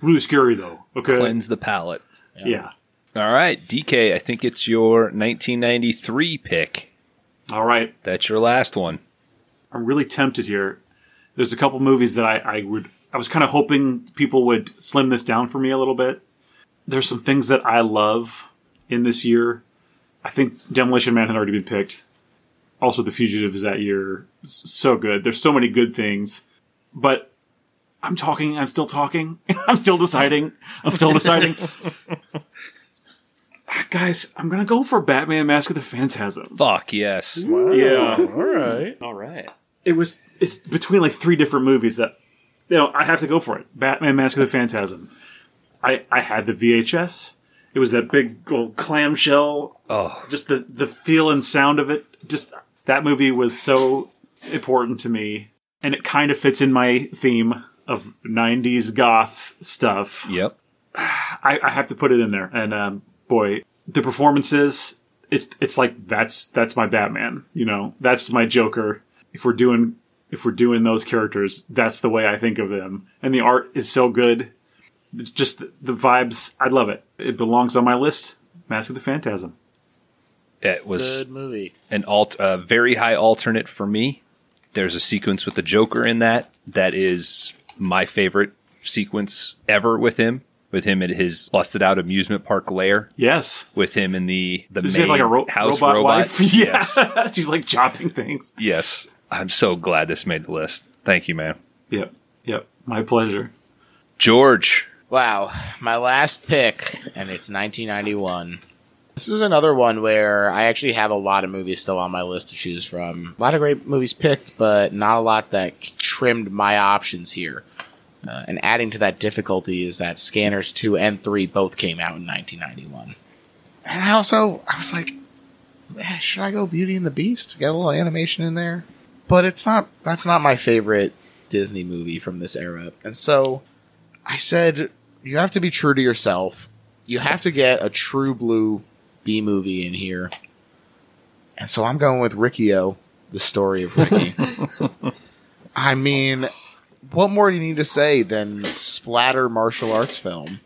Speaker 4: Really scary though. Okay.
Speaker 2: Cleanse the palate.
Speaker 4: Yeah.
Speaker 2: All right, DK, I think it's your 1993 pick.
Speaker 4: All right.
Speaker 2: That's your last one.
Speaker 4: I'm really tempted here. There's a couple movies that I, I would I was kind of hoping people would slim this down for me a little bit. There's some things that I love in this year. I think Demolition Man had already been picked. Also, The Fugitive is that year. So good. There's so many good things. But I'm talking. I'm still talking. [laughs] I'm still deciding. I'm still deciding. [laughs] Ah, guys, I'm gonna go for Batman: Mask of the Phantasm.
Speaker 2: Fuck yes.
Speaker 4: Yeah.
Speaker 5: All right.
Speaker 3: all right.
Speaker 4: it was it's between like three different movies that you know I have to go for it. Batman: Mask of the Phantasm. I I had the VHS. It was that big old clamshell.
Speaker 2: Oh,
Speaker 4: Just the the feel and sound of it. Just that movie was so important to me, and it kind of fits in my theme of '90s goth stuff.
Speaker 2: yep.
Speaker 4: I, I have to put it in there. And um, boy, the performances. It's it's like that's that's my Batman. You know, that's my Joker. If we're doing if we're doing those characters, that's the way I think of them. And the art is so good. Just the, the vibes. I love it. It belongs on my list. Mask of the Phantasm.
Speaker 2: It was
Speaker 1: Good movie.
Speaker 2: an alt, a very high alternate for me. There's a sequence with the Joker in that that is my favorite sequence ever with him. With him at his busted out amusement park lair.
Speaker 4: Yes.
Speaker 2: With him in the the
Speaker 4: Does
Speaker 2: main
Speaker 4: he have like a ro-
Speaker 2: house
Speaker 4: robot,
Speaker 2: robot.
Speaker 4: wife? Yeah. [laughs]
Speaker 2: Yes. [laughs]
Speaker 4: She's like chopping things.
Speaker 2: yes. I'm so glad this made the list. Thank you, man.
Speaker 4: Yep. Yep. My pleasure.
Speaker 2: George.
Speaker 1: Wow, my last pick, and it's 1991. This is another one where I actually have a lot of movies still on my list to choose from. A lot of great movies picked, but not a lot that trimmed my options here. Uh, and adding to that difficulty is that Scanners 2 and 3 both came out in 1991. And I also, I was like, should I go Beauty and the Beast? Get a little animation in there? But it's not, that's not my favorite Disney movie from this era. And so I said, you have to be true to yourself. You have to get a true blue B movie in here. And so I'm going with Riki-Oh, the story of Ricky. [laughs] I mean, what more do you need to say than splatter martial arts film?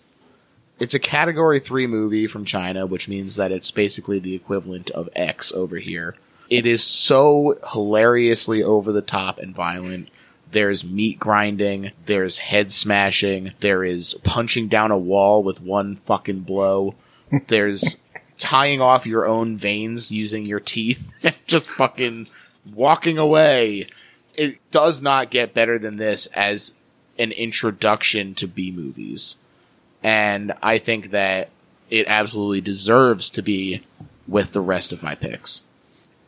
Speaker 1: It's a category three movie from China, which means that it's basically the equivalent of X over here. It is so hilariously over the top and violent. There's meat grinding, there's head smashing, there is punching down a wall with one fucking blow. There's [laughs] tying off your own veins using your teeth [laughs] and just fucking walking away. It does not get better than this as an introduction to B movies. And I think that it absolutely deserves to be with the rest of my picks.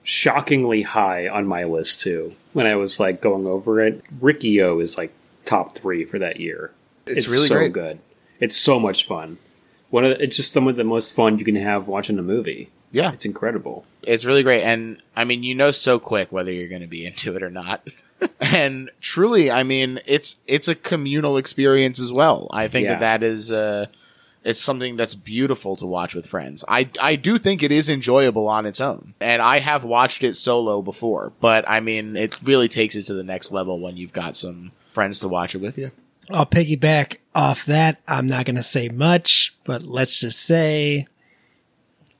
Speaker 3: Shockingly high on my list too. When I was like going over it, Riki-Oh is like top three for that year.
Speaker 1: It's really
Speaker 3: so
Speaker 1: great.
Speaker 3: good. It's so much fun. One of the, it's just some of the most fun you can have watching a movie.
Speaker 1: Yeah.
Speaker 3: It's incredible.
Speaker 1: It's really great. And I mean, you know so quick whether you're going to be into it or not. [laughs] and truly, I mean, it's, it's a communal experience as well. I think
Speaker 3: Yeah.
Speaker 1: that that is, uh, it's something that's beautiful to watch with friends. I, I do think it is enjoyable on its own. And I have watched it solo before, but I mean, it really takes it to the next level when you've got some friends to watch it with you.
Speaker 7: I'll piggyback off that. I'm not going to say much, but let's just say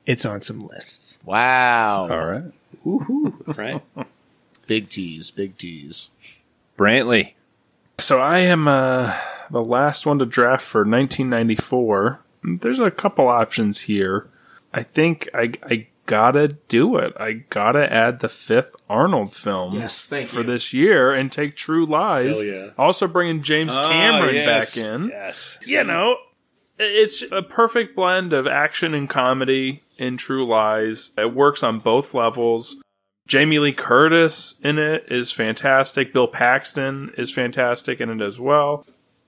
Speaker 7: it's on some lists.
Speaker 1: Wow.
Speaker 2: All right.
Speaker 3: Right?
Speaker 1: Big tease, big tease.
Speaker 2: Brantley.
Speaker 5: So I am uh, the last one to draft for 1994. There's a couple options here. I think I, I gotta do it. I gotta add the fifth Arnold film.
Speaker 9: Yes, thank
Speaker 5: for
Speaker 9: you.
Speaker 5: this year and take True Lies.
Speaker 3: Yeah.
Speaker 5: Also bringing James ah, Cameron back in.
Speaker 2: Yes.
Speaker 5: You know, it's a perfect blend of action and comedy in True Lies. It works on both levels. Jamie Lee Curtis in it is fantastic. Bill Paxton is fantastic in it as well.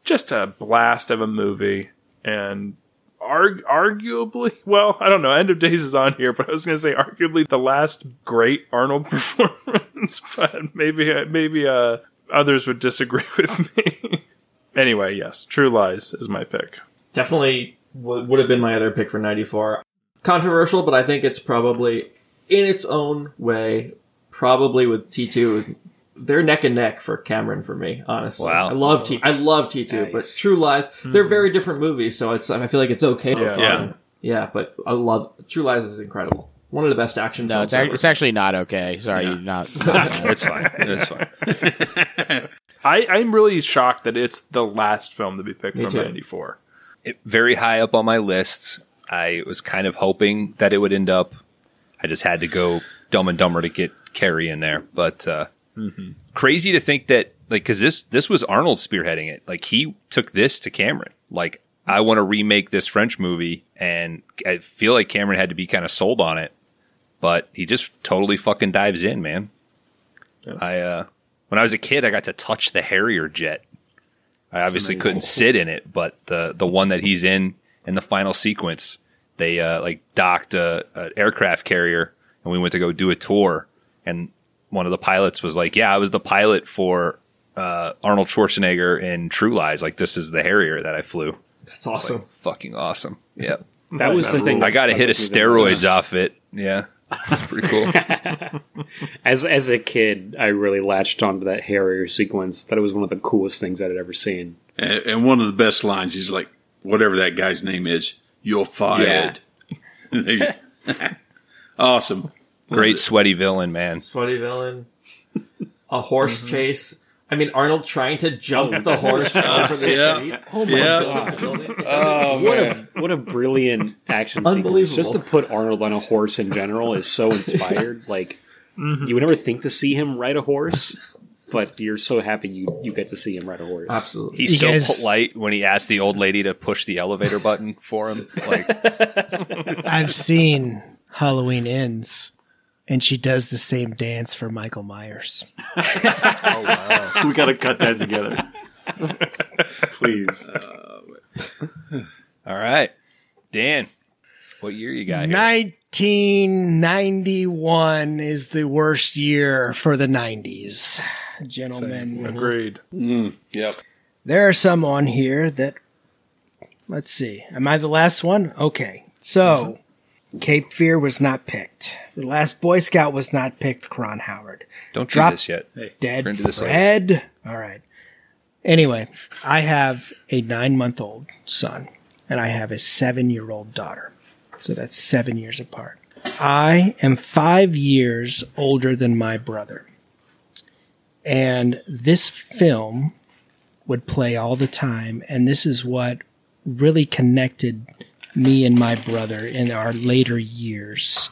Speaker 5: Just a blast of a movie. And arg- arguably, [laughs] well, I don't know, End of Days is on here, but I was going to say arguably the last great Arnold [laughs] performance, [laughs] but maybe, maybe, uh, others would disagree with me. anyway, yes, True Lies is my pick.
Speaker 9: Definitely w- would have been my other pick for 94. controversial, but I think it's probably in its own way, probably with T two. They're neck and neck for Cameron for me, honestly.
Speaker 2: Wow.
Speaker 9: I love T. I love T two, but True Lies. They're very different movies, so it's. I feel like it's okay.
Speaker 5: Yeah.
Speaker 6: Yeah.
Speaker 9: yeah. But I love True Lies is incredible. One of the best action
Speaker 1: No,
Speaker 9: films
Speaker 1: it's, ac- it's actually not okay. Sorry, you're not. [laughs]
Speaker 2: It's fine. It's fine. [laughs]
Speaker 5: I, I'm really shocked that it's the last film to be picked
Speaker 9: Me
Speaker 5: from '94.
Speaker 2: Very high up on my list. I was kind of hoping that it would end up. I just had to go Dumb and Dumber to get Carrie in there, but uh, crazy to think that like because this this was Arnold spearheading it. Like he took this to Cameron. Like I want to remake this French movie, and I feel like Cameron had to be kind of sold on it, but he just totally fucking dives in, man. I uh, when I was a kid, I got to touch the Harrier jet. I obviously
Speaker 3: amazing.
Speaker 2: couldn't sit in it, but the the one that he's in in the final sequence, they uh, like docked a, a aircraft carrier, and we went to go do a tour, and one of the pilots was like, "Yeah, I was the pilot for uh, Arnold Schwarzenegger in True Lies. Like this is the Harrier that I flew.
Speaker 9: That's awesome.
Speaker 2: Fucking awesome. Yeah,
Speaker 3: That was the thing.
Speaker 2: I got a
Speaker 3: stuck
Speaker 2: hit of
Speaker 3: with me the
Speaker 2: steroids off it. Yeah, That's pretty cool. [laughs]
Speaker 3: As as a kid, I really latched onto that Harrier sequence. Thought it was one of the coolest things I'd ever seen.
Speaker 6: And, and one of the best lines, he's like, whatever that guy's name is, you're fired. [laughs] awesome.
Speaker 2: Great sweaty villain, man.
Speaker 9: Sweaty villain. A horse mm-hmm. chase. I mean, Arnold trying to jump the horse [laughs] over the
Speaker 6: Yeah.
Speaker 9: street. Oh my
Speaker 6: Yeah.
Speaker 9: god!
Speaker 6: Oh,
Speaker 3: What
Speaker 6: man.
Speaker 3: a what a brilliant action sequence!
Speaker 9: Unbelievable.
Speaker 3: Just to put Arnold on a horse in general is so [laughs] inspired. like mm-hmm. you would never think to see him ride a horse, but you're so happy you you get to see him ride a horse.
Speaker 9: Absolutely.
Speaker 2: He's
Speaker 7: You
Speaker 2: so
Speaker 7: guys-
Speaker 2: polite when he asked the old lady to push the elevator button for him. [laughs] Like,
Speaker 7: I've seen Halloween Ends, and she does the same dance for Michael Myers. Oh wow!
Speaker 4: We got to cut that together. Please.
Speaker 2: all right, Dan, what year you got here?
Speaker 7: 1991 is the worst year for the 90s, gentlemen.
Speaker 5: Agreed.
Speaker 6: Mm, yep.
Speaker 7: There are some on here that, let's see, am I the last one? Okay. So, mm-hmm. Cape Fear was not picked. The last Boy Scout was not picked, Kron Howard.
Speaker 2: Don't do
Speaker 7: Drop-
Speaker 2: this yet.
Speaker 7: Dead
Speaker 2: Turn to the side.
Speaker 7: Fred. All right. Anyway, I have a nine month old son and I have a seven year old daughter. So that's seven years apart. I am five years older than my brother. And this film would play all the time. And this is what really connected me and my brother in our later years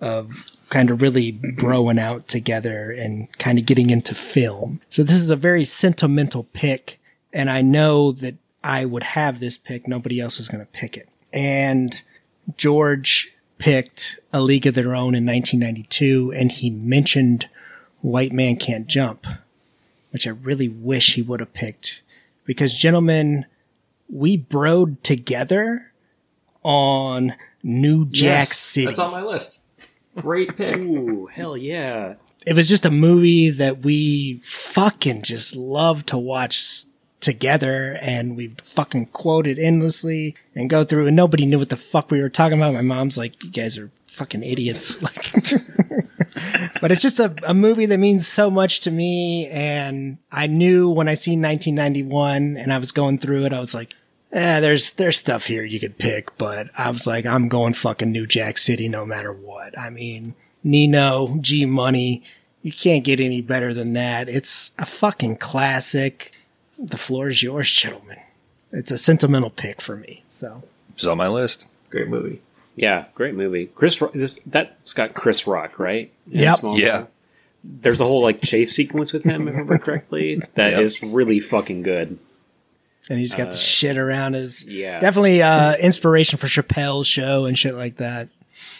Speaker 7: of kind of really broing out together and kind of getting into film. So this is a very sentimental pick, and I know that I would have this pick. Nobody else was going to pick it. And George picked A League of Their Own in 1992, and he mentioned White Man Can't Jump, which I really wish he would have picked. Because, gentlemen, we broed together on New Jack
Speaker 9: Yes,
Speaker 7: City.
Speaker 9: That's on my list. Great pick.
Speaker 3: Ooh, hell yeah!
Speaker 7: it was just a movie that we fucking just love to watch together and we fucking quoted endlessly and go through and nobody knew what the fuck we were talking about. My mom's like, you guys are fucking idiots. [laughs] Like, [laughs] but it's just a, a movie that means so much to me. And I knew when I seen 1991 and I was going through it, I was like, eh, there's, there's stuff here you could pick, but I was like, I'm going fucking New Jack City no matter what. I mean, Nino, G Money, you can't get any better than that. It's a fucking classic. The floor is yours, gentlemen. It's a sentimental pick for me. So
Speaker 2: It's on my list.
Speaker 9: Great movie.
Speaker 3: Yeah, great movie. Chris, this that's got Chris Rock, right? In
Speaker 7: Yep.
Speaker 3: Smallville.
Speaker 2: Yeah.
Speaker 3: There's a whole like chase sequence with him, if I remember correctly. That is
Speaker 2: Yep.
Speaker 3: really fucking good.
Speaker 7: And he's got the shit around his
Speaker 3: yeah.
Speaker 7: definitely uh inspiration for Chappelle's show and shit like that.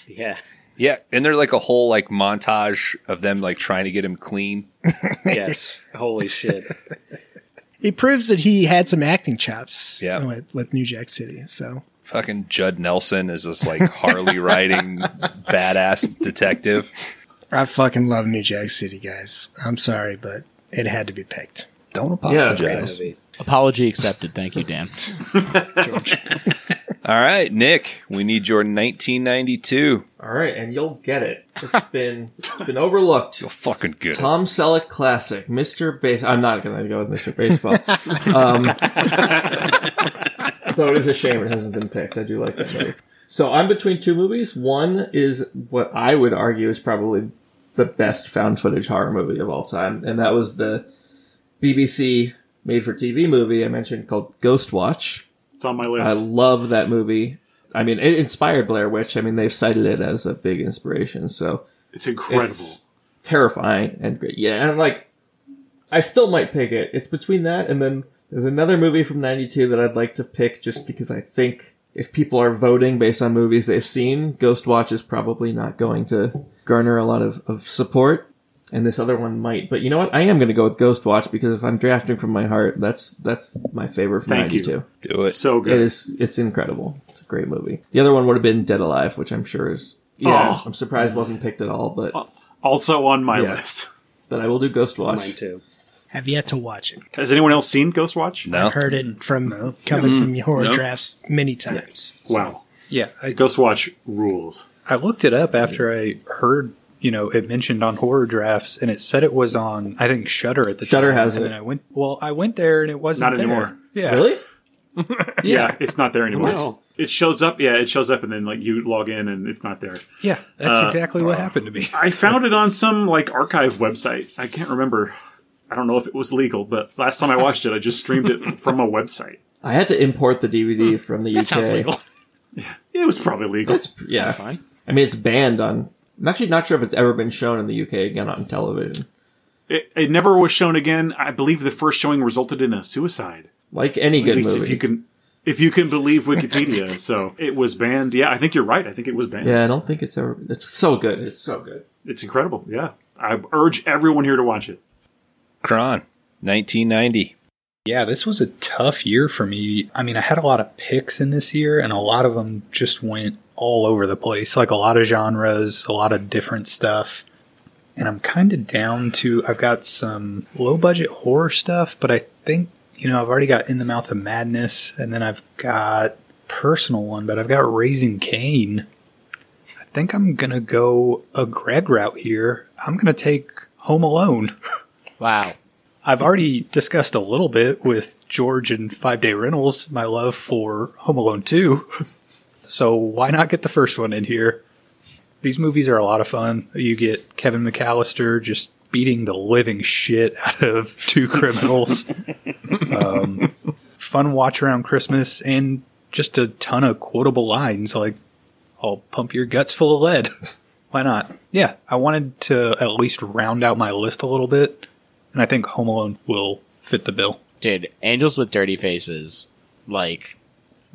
Speaker 3: Yeah.
Speaker 2: Yeah, and there's like a whole like montage of them like trying to get him clean. [laughs]
Speaker 3: Yes. Holy shit.
Speaker 7: He proves that he had some acting chops
Speaker 2: Yeah.
Speaker 7: with, with New Jack City. So
Speaker 2: Fucking Judd Nelson is this like Harley riding [laughs] badass detective.
Speaker 7: I fucking love New Jack City, guys. I'm sorry, but it had to be picked.
Speaker 2: Don't apologize.
Speaker 3: Movie.
Speaker 1: Apology accepted. Thank you, Dan. [laughs] George.
Speaker 2: All right, Nick, we need your 1992.
Speaker 9: All right, and you'll get it. It's been it's been overlooked.
Speaker 2: You're fucking good.
Speaker 9: Tom Selleck classic, Mr. Base. I'm not going to go with Mr. Baseball. [laughs] um, though it is a shame it hasn't been picked. I do like that movie. So I'm between two movies. One is what I would argue is probably the best found footage horror movie of all time, and that was the BBC made for TV movie I mentioned called Ghost Watch.
Speaker 4: It's on my list.
Speaker 9: I love that movie. I mean, it inspired Blair Witch. I mean, they've cited it as a big inspiration. So
Speaker 4: it's incredible.
Speaker 9: it's terrifying and great. Yeah, and like, I still might pick it. It's between that and then there's another movie from '92 that I'd like to pick just because I think if people are voting based on movies they've seen, Ghost Watch is probably not going to garner a lot of, of support. And this other one might, but you know what? I am going to go with Ghost Watch because if I'm drafting from my heart, that's that's my favorite from
Speaker 4: Thank you.
Speaker 9: '92.
Speaker 2: Do it.
Speaker 4: so good.
Speaker 9: It is. It's incredible. It's a great movie. The other one would have been Dead Alive, which I'm sure is. Yeah,
Speaker 4: Oh.
Speaker 9: I'm surprised wasn't picked at all, but uh,
Speaker 4: Also on my
Speaker 9: Yeah.
Speaker 4: list.
Speaker 9: but I will do Ghost Watch.
Speaker 3: Mine too.
Speaker 7: Have yet to watch it.
Speaker 4: Has anyone else seen Ghost Watch?
Speaker 2: No.
Speaker 7: I've heard it from coming mm. from your horror drafts many times.
Speaker 4: Wow.
Speaker 8: Yeah, I,
Speaker 4: Ghost Watch rules.
Speaker 8: I looked it up after I heard you know it mentioned on horror drafts, and it said it was on I think Shudder at the
Speaker 9: Shudder
Speaker 8: time.
Speaker 9: has
Speaker 8: and
Speaker 9: it.
Speaker 8: then I went well, I went there and it wasn't
Speaker 4: Not
Speaker 8: there.
Speaker 4: anymore.
Speaker 8: Yeah,
Speaker 9: Really? [laughs]
Speaker 4: Yeah. it's not there anymore.
Speaker 3: Wow.
Speaker 4: It shows up. Yeah, it shows up, and then like you log in, and it's not there.
Speaker 8: Yeah, that's
Speaker 4: Uh,
Speaker 8: exactly what happened to me.
Speaker 4: I found it on some like archive website. I can't remember. I don't know if it was legal, but last time I watched it, I just streamed it f- from a website.
Speaker 9: I had to import the DVD from the UK.
Speaker 1: Sounds legal. [laughs]
Speaker 4: It was probably legal.
Speaker 9: It's, yeah.
Speaker 1: Fine.
Speaker 9: I mean, it's banned on. I'm actually not sure if it's ever been shown in the UK again on television.
Speaker 4: It, it never was shown again. I believe the first showing resulted in a suicide.
Speaker 9: Like any
Speaker 4: At
Speaker 9: good
Speaker 4: least
Speaker 9: movie.
Speaker 4: if you can, if you can believe Wikipedia. [laughs] so it was banned. Yeah, I think you're right. I think it was banned.
Speaker 9: yeah, I don't think it's ever. It's so good. It's so good.
Speaker 4: It's incredible. Yeah, I urge everyone here to watch it.
Speaker 2: Kron, 1990.
Speaker 8: Yeah, this was a tough year for me. I mean, I had a lot of picks in this year, and a lot of them just went all over the place. Like a lot of genres, a lot of different stuff. And I'm kind of down to. I've got some low budget horror stuff, but I think, you know, I've already got In the Mouth of Madness, and then I've got personal one, but I've got Raising Cain. I think I'm going to go a Greg route here. I'm going to take Home Alone.
Speaker 1: Wow.
Speaker 8: I've already discussed a little bit with George and Five Day Rentals my love for Home Alone 2. [laughs] So why not get the first one in here? These movies are a lot of fun. You get Kevin McAllister just beating the living shit [laughs] out of two criminals. [laughs] um, fun watch around Christmas and just a ton of quotable lines like, I'll pump your guts full of lead. [laughs] Why not? Yeah, I wanted to at least round out my list a little bit and I think Home Alone will fit the bill.
Speaker 1: Dude, Angels with Dirty Faces, like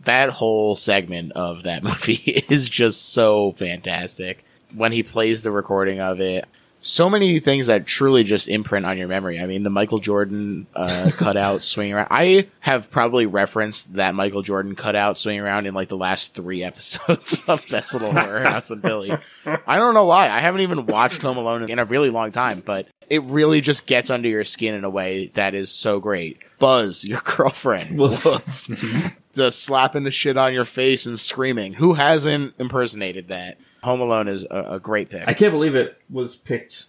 Speaker 1: that whole segment of that [laughs] movie is just so fantastic. When he plays the recording of it, so many things that truly just imprint on your memory. I mean, the Michael Jordan uh, [laughs] cutout swinging around. I have probably referenced that Michael Jordan cutout swinging around in like the last three [laughs] episodes of Best Little Horror House in Philly. I don't know why. I haven't even watched Home Alone in a really long time, but it really just gets under your skin in a way that is so great. Buzz, your girlfriend, the slapping the shit on your face and screaming. Who hasn't impersonated that? Home Alone is a, a great pick.
Speaker 9: I can't believe it was picked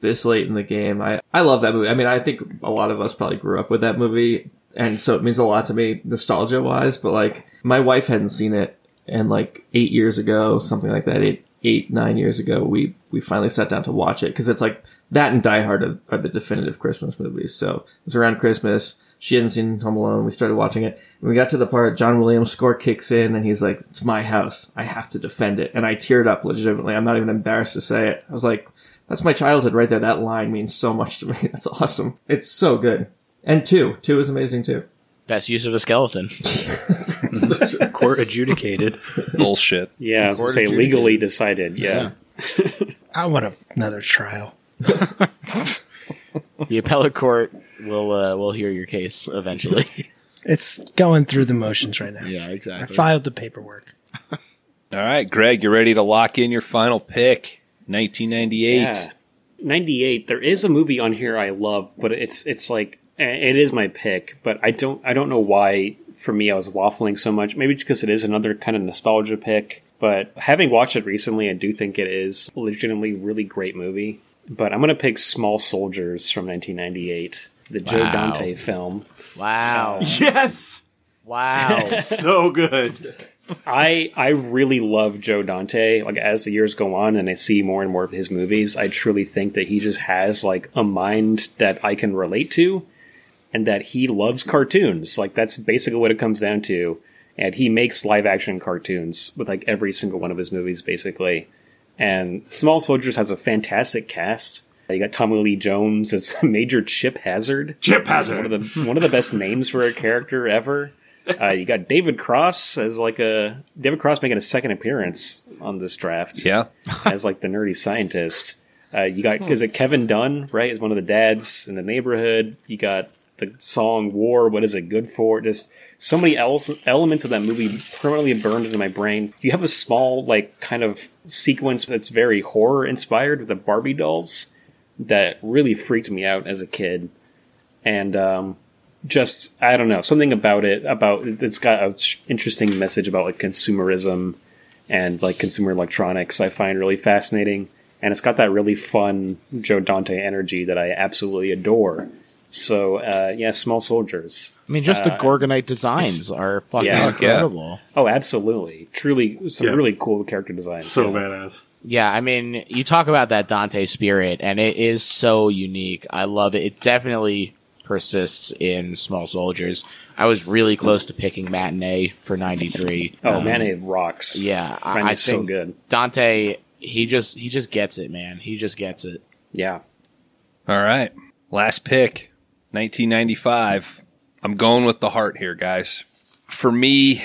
Speaker 9: this late in the game. I, I love that movie. I mean, I think a lot of us probably grew up with that movie, and so it means a lot to me nostalgia wise. But like, my wife hadn't seen it, and like eight years ago, something like that, eight, eight, nine years ago, we we finally sat down to watch it because it's like that and Die Hard are, are the definitive Christmas movies. So it was around Christmas. She hadn't seen Home Alone. We started watching it. And we got to the part John Williams' score kicks in, and he's like, "It's my house. I have to defend it." And I teared up legitimately. I'm not even embarrassed to say it. I was like, "That's my childhood right there. That line means so much to me. [laughs] That's awesome. It's so good." And two, two is amazing too.
Speaker 1: Best use of a skeleton. [laughs] [laughs]
Speaker 8: Court adjudicated.
Speaker 2: Bullshit.
Speaker 3: Yeah, I was
Speaker 1: Court
Speaker 3: say
Speaker 1: adjudicated.
Speaker 3: legally decided. Yeah.
Speaker 7: I want a, another trial.
Speaker 1: The appellate court will uh, will hear your case eventually. [laughs]
Speaker 7: It's going through the motions right now.
Speaker 1: yeah, exactly.
Speaker 7: I filed the paperwork. [laughs]
Speaker 2: All right, Greg, you're ready to lock in your final pick? 1998.
Speaker 3: Yeah. 98 there is a movie on here i love but it's it's like eh, it is my pick but i don't i don't know why for me, I was waffling so much. Maybe just because it is another kind of nostalgia pick. But having watched it recently, I do think it is a legitimately really great movie. But I'm going to pick Small Soldiers from 1998, the Joe
Speaker 1: Wow.
Speaker 3: Dante film.
Speaker 1: Wow. [laughs]
Speaker 4: Yes,
Speaker 1: Wow. [laughs]
Speaker 4: so good.
Speaker 3: I I really love Joe Dante. Like as the years go on and I see more and more of his movies, I truly think that he just has like a mind that I can relate to and that he loves cartoons. Like that's basically what it comes down to. And he makes live action cartoons with like every single one of his movies basically. And Small Soldiers has a fantastic cast. You got Tommy Lee Jones as [laughs] Major Chip Hazard
Speaker 4: Chip Hazard,
Speaker 3: one
Speaker 4: Hazard.
Speaker 3: of the one of the best names for a character ever. Uh, you got David Cross as like a David Cross making a second appearance on this draft
Speaker 2: Yeah. [laughs]
Speaker 3: as like the nerdy scientist. Uh, you got is it Kevin Dunn right? Is one of the dads in the neighborhood. You got the song "War." What is it good for? Just so many el- elements of that movie permanently burned into my brain. You have a small like kind of sequence that's very horror inspired with the Barbie dolls that really freaked me out as a kid, and um, just I don't know something about it about it's got an interesting message about like consumerism and like consumer electronics I find really fascinating and it's got that really fun Joe Dante energy that I absolutely adore. So uh, yeah, Small Soldiers.
Speaker 1: I mean, just the Gorgonite designs are fucking
Speaker 3: Yeah.
Speaker 2: yeah.
Speaker 1: incredible.
Speaker 3: Oh, absolutely, truly some
Speaker 4: Yeah.
Speaker 3: really cool character designs.
Speaker 4: So
Speaker 3: yeah.
Speaker 4: badass.
Speaker 1: Yeah, I mean, you talk about that Dante spirit, and it is so unique. I love it. It definitely persists in Small Soldiers. I was really close to picking Matinee for '93.
Speaker 3: Oh man, it rocks.
Speaker 1: yeah, I, I
Speaker 3: Matinee is so
Speaker 1: think
Speaker 3: good.
Speaker 1: Dante. He just he just gets it, man. He just gets it.
Speaker 3: Yeah.
Speaker 2: All right. Last pick, 1995. I'm going with the heart here, guys. For me,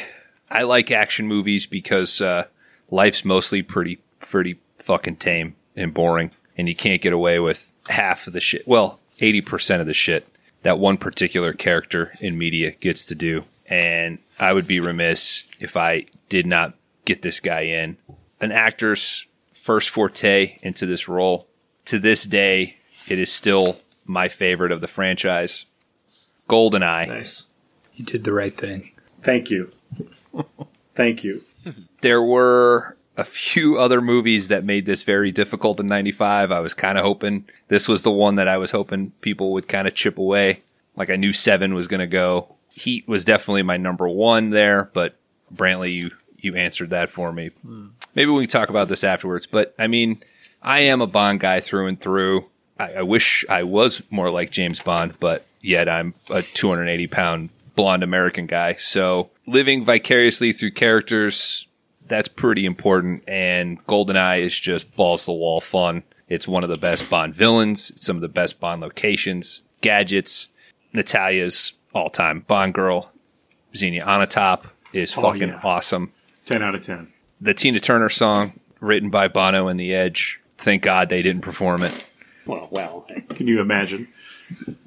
Speaker 2: I like action movies because uh, life's mostly pretty, pretty fucking tame and boring, and you can't get away with half of the shit. Well, 80% of the shit that one particular character in media gets to do. And I would be remiss if I did not get this guy in. An actor's first forte into this role. To this day, it is still my favorite of the franchise. Goldeneye.
Speaker 4: Nice.
Speaker 8: You did the right thing.
Speaker 4: Thank you. Thank you.
Speaker 2: There were a few other movies that made this very difficult in 95. I was kind of hoping this was the one that I was hoping people would kind of chip away. Like I knew Seven was going to go. Heat was definitely my number one there, but Brantley, you, you answered that for me. Hmm. Maybe we can talk about this afterwards, but I mean, I am a Bond guy through and through. I, I wish I was more like James Bond, but yet I'm a 280 pound blonde American guy. So living vicariously through characters, that's pretty important. And GoldenEye is just balls to the wall fun. It's one of the best Bond villains. Some of the best Bond locations, gadgets. Natalia's all time Bond girl, Xenia Onatop is
Speaker 4: Oh,
Speaker 2: fucking
Speaker 4: yeah.
Speaker 2: awesome.
Speaker 4: 10 out of 10.
Speaker 2: The Tina Turner song written by Bono and The Edge. Thank God they didn't perform it.
Speaker 3: Well, well.
Speaker 4: Can you imagine?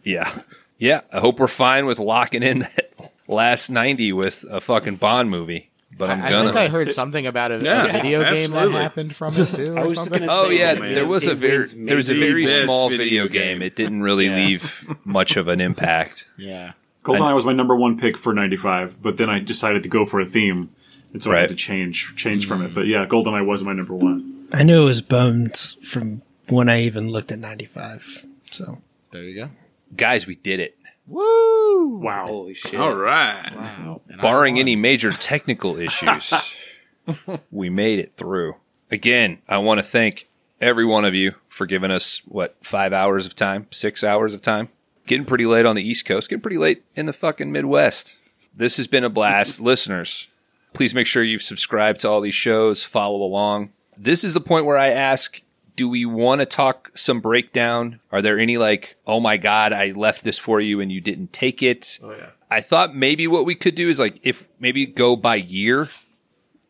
Speaker 2: Yeah. Yeah. I hope we're fine with locking in that last 90 with a fucking Bond movie. But I'm
Speaker 1: I
Speaker 2: gonna.
Speaker 1: think I heard something about a, a
Speaker 6: Yeah,
Speaker 1: video game that happened from it too, or something.
Speaker 2: Oh
Speaker 3: say,
Speaker 2: yeah,
Speaker 4: man.
Speaker 2: there was a very there was a very small
Speaker 6: video
Speaker 2: video
Speaker 6: game.
Speaker 2: game. It didn't really
Speaker 3: Yeah.
Speaker 2: leave much of an impact.
Speaker 1: Yeah,
Speaker 4: GoldenEye was my number one pick for 95, but then I decided to go for a theme. And so I had to change change from it. But yeah, GoldenEye was my number one.
Speaker 7: I knew it was Bones from when I even looked at 95. So
Speaker 1: there you go.
Speaker 2: Guys, we did it.
Speaker 1: Woo!
Speaker 4: Wow.
Speaker 3: Holy shit.
Speaker 6: All right.
Speaker 1: Wow. And
Speaker 2: Barring any major technical [laughs] issues, [laughs] we made it through. Again, I want to thank every one of you for giving us what five hours of time, six hours of time. Getting pretty late on the East Coast, getting pretty late in the fucking Midwest. This has been a blast, [laughs] listeners. Please make sure you've subscribed to all these shows, follow along. This is the point where I ask do we want to talk some breakdown? Are there any like, oh my God, I left this for you and you didn't take it? Oh, yeah. I thought maybe what we could do is like, if maybe go by year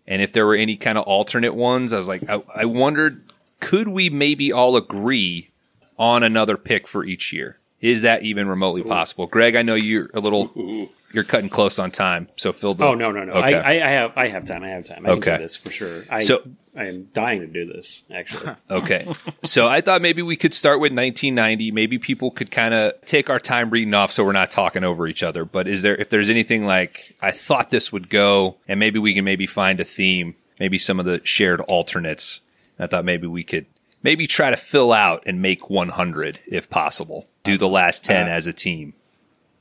Speaker 2: and if there were any kind of alternate ones, I was like, I, I wondered, could we maybe all agree on another pick for each year? Is that even remotely possible? Greg, I know you're a little, you're cutting close on time. So Phil,
Speaker 3: Oh no no no!
Speaker 2: Okay.
Speaker 3: I, I, I have I have time. I have time. I
Speaker 2: Okay.
Speaker 3: can do this for sure. I,
Speaker 2: So-
Speaker 3: I am dying to do this. Actually, [laughs]
Speaker 2: Okay. so I thought maybe we could start with 1990. Maybe people could kind of take our time reading off so we're not talking over each other. But is there, if there's anything like, I thought this would go, and maybe we can maybe find a theme, maybe some of the shared alternates. I thought maybe we could maybe try to fill out and make 100 if possible. Do the last 10 uh, as a team.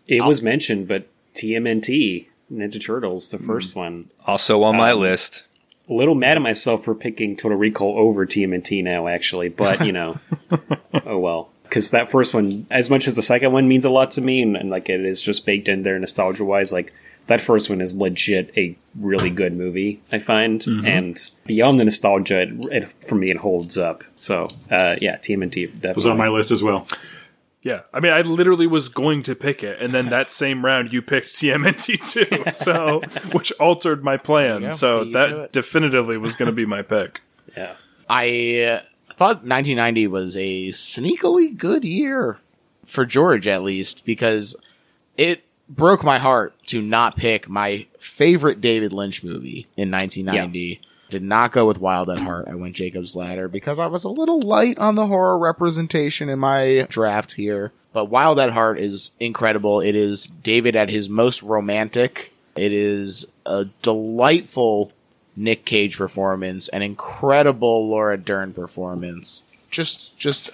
Speaker 3: it was mentioned, but TMNT Ninja Turtles, the first mm. one.
Speaker 2: Also on my um, list.
Speaker 3: A little mad at myself for picking Total Recall over TMNT now, actually, but you know, [laughs] oh well. Because that first one, as much as the second one means a lot to me, and, and like it is just baked in there nostalgia wise, like that first one is legit a really good movie. I find, mm-hmm. and beyond the nostalgia, it, it, for me it holds up. So uh, yeah, TMNT definitely
Speaker 4: was on my list as well.
Speaker 5: Yeah, I mean, I literally was going to pick it, and then that same round you picked TMNT two, [laughs] so which altered my plan.
Speaker 1: go.
Speaker 5: So
Speaker 1: you to
Speaker 5: that
Speaker 1: it.
Speaker 5: definitively was going to be my pick. [laughs]
Speaker 3: yeah.
Speaker 1: I uh, thought 1990 was a sneakily good year for George, at least, because it broke my heart to not pick my favorite David Lynch movie in 1990. Did not go with Wild at Heart. I went Jacob's Ladder because I was a little light on the horror representation in my draft here. But Wild at Heart is incredible. It is David at his most romantic. It is a delightful Nick Cage performance, an incredible Laura Dern performance. Just just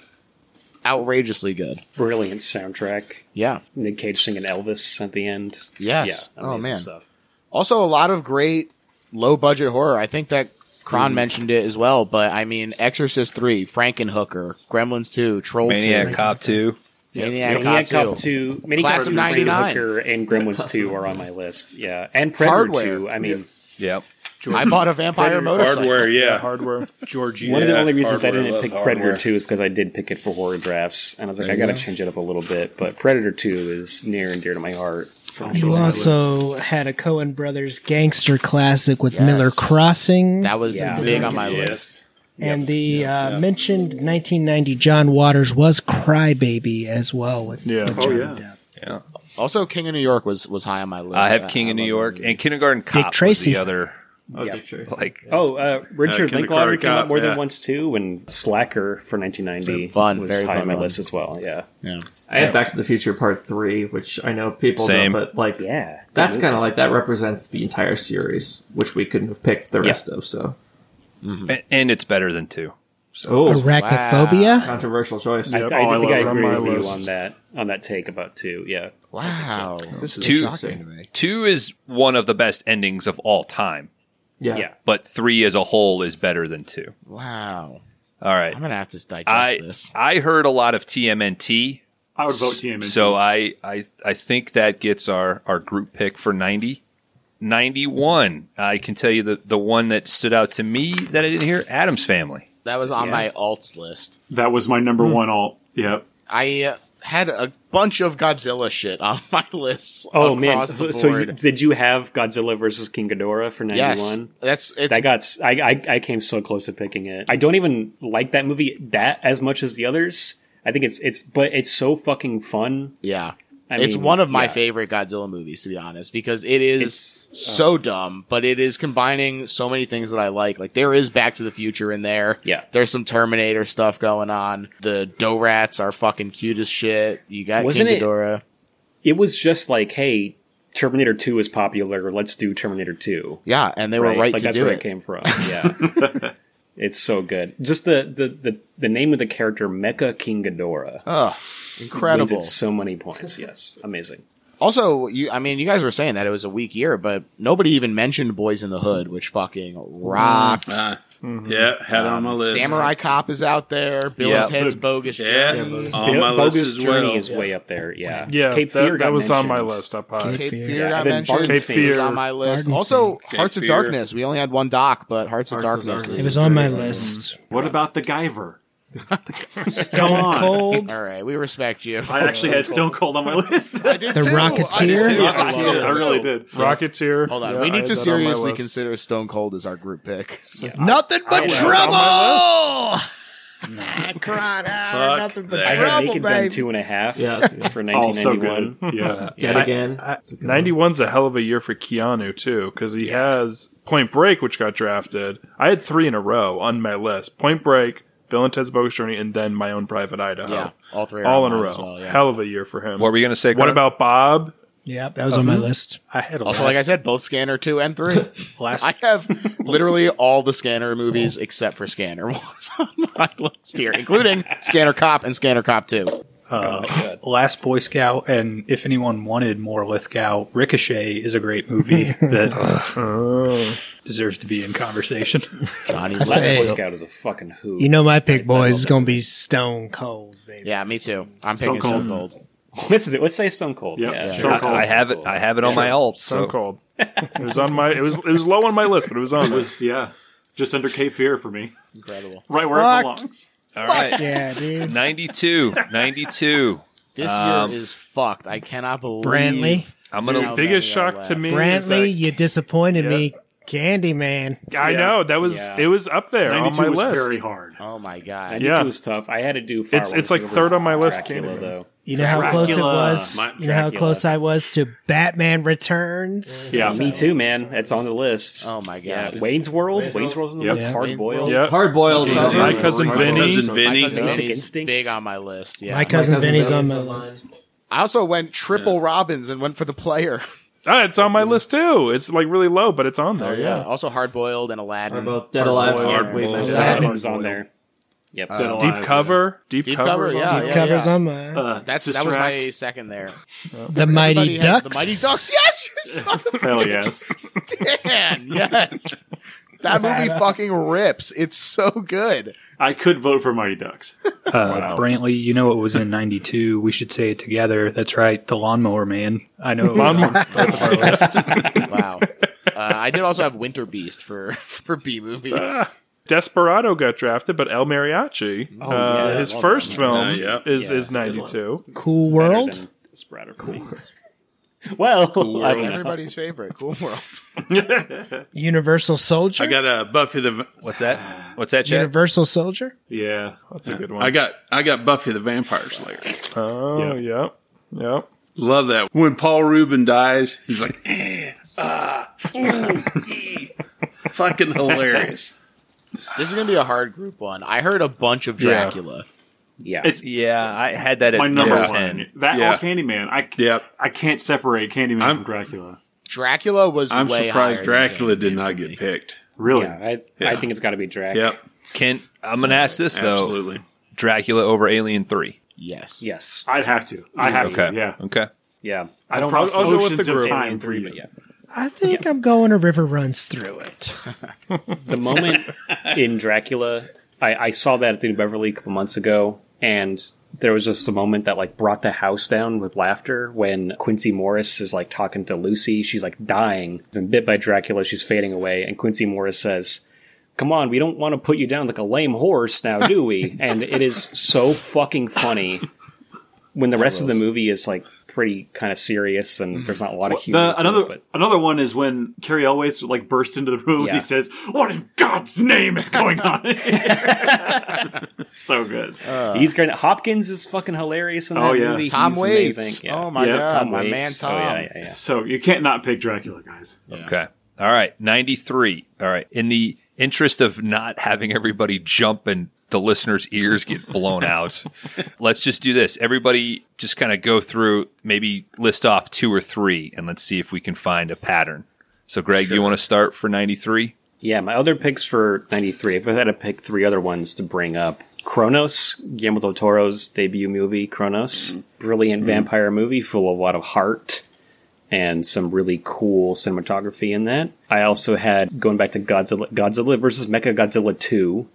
Speaker 1: outrageously good.
Speaker 3: Brilliant soundtrack.
Speaker 1: Yeah.
Speaker 3: Nick Cage singing Elvis at the end.
Speaker 1: Yes.
Speaker 3: Yeah,
Speaker 1: Oh, man.
Speaker 3: stuff.
Speaker 1: Also a lot of great low budget horror. I think that Kron mentioned it as well, but I mean Exorcist 3, Frankenhooker, Gremlins 2, Troll
Speaker 2: Maniac
Speaker 1: 2,
Speaker 2: Cop 2.
Speaker 1: Maniac,
Speaker 3: Maniac
Speaker 1: Cop,
Speaker 3: Cop
Speaker 1: 2.
Speaker 3: 2, Maniac
Speaker 1: Class of 99.
Speaker 3: And Gremlins 2 are on my list. Yeah. And Predator
Speaker 1: Hardware.
Speaker 3: 2. I mean,
Speaker 2: Yep.
Speaker 1: I bought a vampire motorcycle.
Speaker 6: Hardware, yeah.
Speaker 5: Hardware.
Speaker 8: Georgie.
Speaker 3: one of the only reasons I didn't pick
Speaker 6: Hardware.
Speaker 3: Predator 2 is because I did pick it for horror drafts. And I was like,
Speaker 1: There
Speaker 3: I got to change it up a little bit. But Predator 2 is near and dear to my heart.
Speaker 7: You also had a Coen Brothers gangster classic with
Speaker 1: Yes.
Speaker 7: Miller Crossing.
Speaker 1: That was
Speaker 3: Yeah.
Speaker 1: big on my
Speaker 6: Yeah.
Speaker 1: list.
Speaker 7: and the uh, mentioned 1990 John Waters was Crybaby as well. With
Speaker 5: Yeah.
Speaker 4: Oh yeah.
Speaker 2: Yeah.
Speaker 1: Also King of New York was was high on my list.
Speaker 2: I have King of New York
Speaker 1: that
Speaker 2: and Kindergarten Cop was
Speaker 7: Tracy.
Speaker 2: the other
Speaker 9: Oh,
Speaker 3: Yeah.
Speaker 9: Dick
Speaker 2: like
Speaker 3: Oh, uh, Richard
Speaker 6: Uh,
Speaker 3: Linklater came up
Speaker 6: Cop,
Speaker 3: more than once too, and Slacker for 1990
Speaker 1: Fun,
Speaker 3: was
Speaker 1: very
Speaker 3: high
Speaker 1: fun
Speaker 3: on my list as well. Yeah.
Speaker 1: Yeah.
Speaker 9: I had Back to the Future Part Three, which I know people
Speaker 2: Same.
Speaker 9: don't, but like
Speaker 3: yeah,
Speaker 9: that's kind of like that represents the entire series, which we couldn't have picked the
Speaker 3: Yeah.
Speaker 9: rest of. So
Speaker 2: a- and it's better than 2.
Speaker 9: oh,
Speaker 7: Arachnophobia.
Speaker 9: controversial choice.
Speaker 3: I,
Speaker 5: Yep.
Speaker 3: I,
Speaker 5: Oh, I
Speaker 3: think I
Speaker 5: it on
Speaker 3: agree with you on that on that take about two. Yeah,
Speaker 1: Wow. This is
Speaker 2: Two-
Speaker 1: shocking to me.
Speaker 2: 2 is one of the best endings of all time,
Speaker 9: yeah.
Speaker 3: yeah.
Speaker 2: but 3 as a whole is better than 2.
Speaker 1: Wow.
Speaker 2: All right.
Speaker 1: I'm gonna have to digest
Speaker 2: I
Speaker 1: this.
Speaker 2: I heard a lot of TMNT,
Speaker 4: I would vote TMNT.
Speaker 2: so I, I I think that gets our our group pick for 90. 91. I can tell you the the one that stood out to me that I didn't hear Addams family.
Speaker 1: That was on
Speaker 3: Yeah.
Speaker 1: my alts list.
Speaker 4: that was my number one alt. Yep.
Speaker 1: I uh, had a bunch of Godzilla shit on [laughs] my lists.
Speaker 3: Oh man, so did you have Godzilla versus King Ghidorah for 91?
Speaker 1: yes, that's it's
Speaker 3: That got I I came so close to picking it. I don't even like that movie that as much as the others. I think it's it's but it's so fucking fun.
Speaker 1: yeah.
Speaker 3: I
Speaker 1: it's
Speaker 3: mean,
Speaker 1: one of my
Speaker 3: yeah.
Speaker 1: favorite Godzilla movies, to be honest, because it is
Speaker 3: It's- uh,
Speaker 1: so dumb, but it is combining so many things that I like. Like there is Back to the Future in there.
Speaker 3: Yeah.
Speaker 1: there's some Terminator stuff going on. The Dorats are fucking cute as shit. You got
Speaker 3: Wasn't
Speaker 1: King
Speaker 3: it-
Speaker 1: Ghidorah.
Speaker 3: It was just like, hey, Terminator 2 is popular. Let's do Terminator 2.
Speaker 1: Yeah, and they were right,
Speaker 3: like
Speaker 1: to
Speaker 3: that's
Speaker 1: do
Speaker 3: where
Speaker 1: it.
Speaker 3: it came from. [laughs] Yeah. it's so good. Just the, the, the, the name of the character, Mecha King Ghidorah.
Speaker 1: Ugh,
Speaker 3: wins
Speaker 1: incredible.
Speaker 3: it so many points. Yes. Amazing.
Speaker 1: Also, you, I mean, you guys were saying that it was a weak year, but nobody even mentioned Boys in the Hood, which fucking rocks. Mm-hmm.
Speaker 6: Ah, mm-hmm. Yeah, had it on um, my list.
Speaker 1: Samurai Cop is out there. Bill
Speaker 2: Yeah.
Speaker 1: and Ted's Bogus
Speaker 6: Yeah,
Speaker 1: Journey.
Speaker 6: on my
Speaker 3: Bogus
Speaker 6: list as
Speaker 3: Journey
Speaker 6: well.
Speaker 3: is way up there. Yeah.
Speaker 5: Yeah,
Speaker 3: Cape Fear
Speaker 5: that,
Speaker 3: got
Speaker 5: that was on my list up high.
Speaker 1: Cape
Speaker 7: Fear.
Speaker 1: Fear got mentioned.
Speaker 5: Cape Fear.
Speaker 1: on my list.
Speaker 7: Barton
Speaker 1: Also,
Speaker 6: Cape
Speaker 1: Hearts of Darkness. We only had one doc, but Hearts, of
Speaker 6: Hearts of
Speaker 1: Darkness.
Speaker 6: Darkness.
Speaker 7: It was on my list.
Speaker 4: What about the Guyver?
Speaker 7: Stone
Speaker 4: on.
Speaker 7: Cold.
Speaker 1: All right, we respect you.
Speaker 4: I actually had Stone Cold on my [laughs] list.
Speaker 1: I did
Speaker 7: The
Speaker 1: too.
Speaker 7: Rocketeer?
Speaker 1: I did too.
Speaker 4: Yeah,
Speaker 1: I
Speaker 4: I,
Speaker 1: did
Speaker 4: did. I really did.
Speaker 5: Rocketeer.
Speaker 1: Hold on,
Speaker 5: Yeah,
Speaker 1: we
Speaker 5: I
Speaker 1: need
Speaker 5: had
Speaker 1: to
Speaker 5: that on my
Speaker 1: seriously
Speaker 5: list.
Speaker 1: consider Stone Cold as our group pick.
Speaker 9: Nothing but
Speaker 5: Yeah.
Speaker 9: trouble.
Speaker 7: Ah, crying out,
Speaker 6: Fuck
Speaker 7: nothing but
Speaker 6: that.
Speaker 3: I had
Speaker 7: trouble,
Speaker 3: Naked Gun
Speaker 7: baby.
Speaker 3: two and a half
Speaker 9: Yeah, that's good.
Speaker 3: for [laughs]
Speaker 4: Oh, so
Speaker 3: 1991.
Speaker 4: good. Yeah.
Speaker 9: Dead again.
Speaker 5: I-
Speaker 9: It's a good one.
Speaker 5: 91's a hell of a year for Keanu too, because he has Point Break, which got drafted. I had three in a row on my list: Point Break, Bill and Ted's Bogus Journey, and then My Own Private Idaho.
Speaker 1: Yeah, all three
Speaker 5: all in a row.
Speaker 1: well, yeah.
Speaker 5: Hell of a year for him.
Speaker 2: What were you going to say?
Speaker 5: What
Speaker 2: Grant?
Speaker 5: about Bob?
Speaker 7: Yep, that was on my uh-huh. list.
Speaker 8: I had a
Speaker 1: Also,
Speaker 8: last,
Speaker 1: like I said, both Scanner two and three. [laughs]
Speaker 8: last
Speaker 1: I have literally all the Scanner movies except for Scanner [laughs] was on my list here, including Scanner Cop and Scanner Cop two.
Speaker 8: Uh, Last Boy Scout, and if anyone wanted more Lithgow, Ricochet is a great movie that [laughs] deserves to be in conversation. [laughs]
Speaker 1: Johnny.
Speaker 7: That's
Speaker 3: Last
Speaker 7: Hey.
Speaker 3: Boy Scout is a fucking who.
Speaker 7: You know my pick, boys, is gonna be Stone Cold, baby.
Speaker 1: Yeah, me too. I'm
Speaker 4: Stone
Speaker 1: picking Stone
Speaker 4: Cold.
Speaker 1: Cold. [laughs]
Speaker 3: let's, let's say Stone Cold.
Speaker 4: Yep.
Speaker 3: Yeah.
Speaker 4: Stone Cold.
Speaker 2: I have it. I have it on my alt.
Speaker 5: Stone
Speaker 2: So
Speaker 5: Cold. It was on my. It was. It was low on my list, but it was on.
Speaker 4: It
Speaker 5: there.
Speaker 4: was yeah, just under Cape Fear for me,
Speaker 1: Incredible.
Speaker 4: right where
Speaker 7: Fuck.
Speaker 4: it belongs.
Speaker 2: All right,
Speaker 7: Yeah, dude.
Speaker 2: 92, 92.
Speaker 1: This
Speaker 2: Um,
Speaker 1: year is fucked. I cannot believe.
Speaker 7: Brantley.
Speaker 2: I'm
Speaker 1: Dude,
Speaker 2: gonna.
Speaker 1: how
Speaker 5: Biggest
Speaker 1: many are
Speaker 5: shock to
Speaker 1: left?
Speaker 5: me. is
Speaker 7: Brantley,
Speaker 5: that-
Speaker 7: you disappointed
Speaker 5: Yeah.
Speaker 7: me. Candyman.
Speaker 5: I
Speaker 4: Yeah.
Speaker 5: know that was.
Speaker 3: Yeah.
Speaker 5: It was up there on
Speaker 4: 92
Speaker 5: my
Speaker 4: was
Speaker 5: list.
Speaker 4: very hard.
Speaker 1: Oh my god.
Speaker 3: 92
Speaker 5: Yeah.
Speaker 3: was tough. I had to do Far
Speaker 5: It's- it's like third on my list,
Speaker 3: Dracula,
Speaker 5: Candyman.
Speaker 3: though.
Speaker 7: You know how close it was.
Speaker 3: My-
Speaker 7: you know how close I was to Batman Returns.
Speaker 4: Yeah,
Speaker 3: Me too, man. It's on the list.
Speaker 1: Oh my
Speaker 3: Yeah,
Speaker 1: god.
Speaker 3: Wayne's World. Wayne's World's on the
Speaker 4: Yep.
Speaker 3: list.
Speaker 7: Yeah.
Speaker 3: Hard boiled.
Speaker 5: Yeah.
Speaker 9: Hard boiled.
Speaker 5: My cousin Vinny.
Speaker 6: cousin
Speaker 1: My
Speaker 6: Vinny.
Speaker 1: cousin
Speaker 3: Basic
Speaker 1: Vinny's
Speaker 3: Instinct.
Speaker 1: big on my list. Yeah.
Speaker 7: My cousin
Speaker 9: cousin
Speaker 7: Vinny's
Speaker 9: Vinny's
Speaker 7: on my
Speaker 9: on mine.
Speaker 7: list.
Speaker 1: I also went triple Robins and went for the player.
Speaker 5: Ah, it's on my list too. It's like really low, but it's on there.
Speaker 1: Oh
Speaker 5: yeah.
Speaker 1: yeah. Also hard boiled and Aladdin.
Speaker 9: What about Dead Alive?
Speaker 1: Hard
Speaker 9: Hard
Speaker 1: boiled.
Speaker 9: Wait,
Speaker 1: Hard
Speaker 9: no,
Speaker 1: boiled.
Speaker 3: Aladdin's on there. Yep.
Speaker 4: Dead Alive.
Speaker 5: Deep cover. Deep,
Speaker 1: Deep
Speaker 5: cover.
Speaker 1: cover,
Speaker 5: is on
Speaker 1: yeah,
Speaker 5: there.
Speaker 1: yeah.
Speaker 7: Covers on mine.
Speaker 4: Uh,
Speaker 1: That's that was my second there. [laughs]
Speaker 7: the Mighty
Speaker 1: Everybody has
Speaker 7: Ducks.
Speaker 1: The Mighty Ducks. [laughs] Yes, you son of
Speaker 4: Hell yes.
Speaker 1: a man. Yes. That movie fucking rips. It's so good.
Speaker 4: I could vote for Mighty Ducks. [laughs]
Speaker 8: Uh, Brantley, you know it was in '92? We should say it together. That's right, the Lawnmower Man. I know it was on both of our lists.
Speaker 1: Wow. Uh, I did also have Winter Beast for for B movies.
Speaker 5: Desperado got drafted, but El Mariachi, uh,
Speaker 3: yeah,
Speaker 5: his first
Speaker 3: done.
Speaker 5: film,
Speaker 6: Uh, yeah.
Speaker 5: is
Speaker 3: Yeah,
Speaker 5: is ninety two. [laughs]
Speaker 7: Cool World.
Speaker 3: Desperado for me. Well, I don't know.
Speaker 1: Everybody's favorite. Cool World. [laughs]
Speaker 7: Universal Soldier.
Speaker 6: I got a Buffy the.
Speaker 2: What's that? What's that, Chad?
Speaker 7: Universal Soldier.
Speaker 4: Yeah.
Speaker 5: That's a good one.
Speaker 6: I got I got Buffy the Vampire Slayer.
Speaker 5: oh, yep, yep.
Speaker 6: Love that. When Paul Reubens dies, he's like, eh, ah, ooh, [laughs] ee. fucking hilarious.
Speaker 1: This is gonna be a hard group one. I heard a bunch of Dracula.
Speaker 3: Yeah.
Speaker 4: It's
Speaker 2: Yeah, I had that at
Speaker 4: my number
Speaker 2: number
Speaker 4: one.
Speaker 2: ten.
Speaker 4: That
Speaker 6: Yeah.
Speaker 4: or Candyman. I
Speaker 6: Yep.
Speaker 4: I can't separate Candyman
Speaker 6: I'm-
Speaker 4: from Dracula.
Speaker 1: Dracula was
Speaker 6: I'm
Speaker 1: way
Speaker 6: surprised Dracula did not get picked.
Speaker 4: Really?
Speaker 3: yeah, I, I think it's got to be Drac.
Speaker 6: Yep,
Speaker 2: Can I'm gonna ask this though?
Speaker 6: absolutely.
Speaker 2: Dracula over Alien Three.
Speaker 1: Yes.
Speaker 3: Yes.
Speaker 4: I'd have to. I have
Speaker 2: Okay.
Speaker 4: to. Yeah.
Speaker 2: Okay.
Speaker 3: Yeah.
Speaker 4: I don't
Speaker 5: I'll- I'll go with
Speaker 4: oceans
Speaker 5: the
Speaker 4: of
Speaker 5: group.
Speaker 4: time
Speaker 3: Alien three, but yeah.
Speaker 7: I think I'm going a river runs through it. [laughs]
Speaker 3: The moment in Dracula, I, I saw that at the New Beverly a couple months ago, and there was just a moment that like brought the house down with laughter when Quincy Morris is like talking to Lucy. She's like dying, been bit by Dracula. She's fading away, and Quincy Morris says. Come on, we don't want to put you down like a lame horse now, do we? and it is so fucking funny when the rest of the movie is like pretty kind of serious and there's mm-hmm. not a lot of humor.
Speaker 4: The,
Speaker 3: to
Speaker 4: another
Speaker 3: it, but
Speaker 4: another one is when Cary Elwes like bursts into the room and he says, "What in God's name is going on?" [laughs] [laughs] so good. Uh.
Speaker 3: he's great. Hopkins is fucking hilarious in that
Speaker 4: Oh, yeah.
Speaker 3: movie.
Speaker 1: Tom
Speaker 3: He's
Speaker 1: Waits.
Speaker 3: amazing. Yeah.
Speaker 1: Oh my
Speaker 4: Yeah.
Speaker 1: god,
Speaker 3: Tom
Speaker 1: my
Speaker 3: Waits.
Speaker 1: man
Speaker 3: Oh,
Speaker 1: Tom.
Speaker 3: yeah, yeah, yeah.
Speaker 4: So you can't not pick Dracula, guys.
Speaker 2: Okay. All right. 93. All right. In the interest of not having everybody jump and the listeners' ears get blown out, [laughs] let's just do this. Everybody just kind of go through, maybe list off two or three, and let's see if we can find a pattern. So, Greg, do you want to start for 93?
Speaker 3: Yeah, my other picks for 93, if I had to pick three other ones to bring up Kronos, Guillermo del Toro's debut movie, Kronos. Mm-hmm. Brilliant mm-hmm. vampire movie full of a lot of heart and some really cool cinematography in that. I also had, going back to Godzilla, Godzilla versus Mecha Godzilla 2,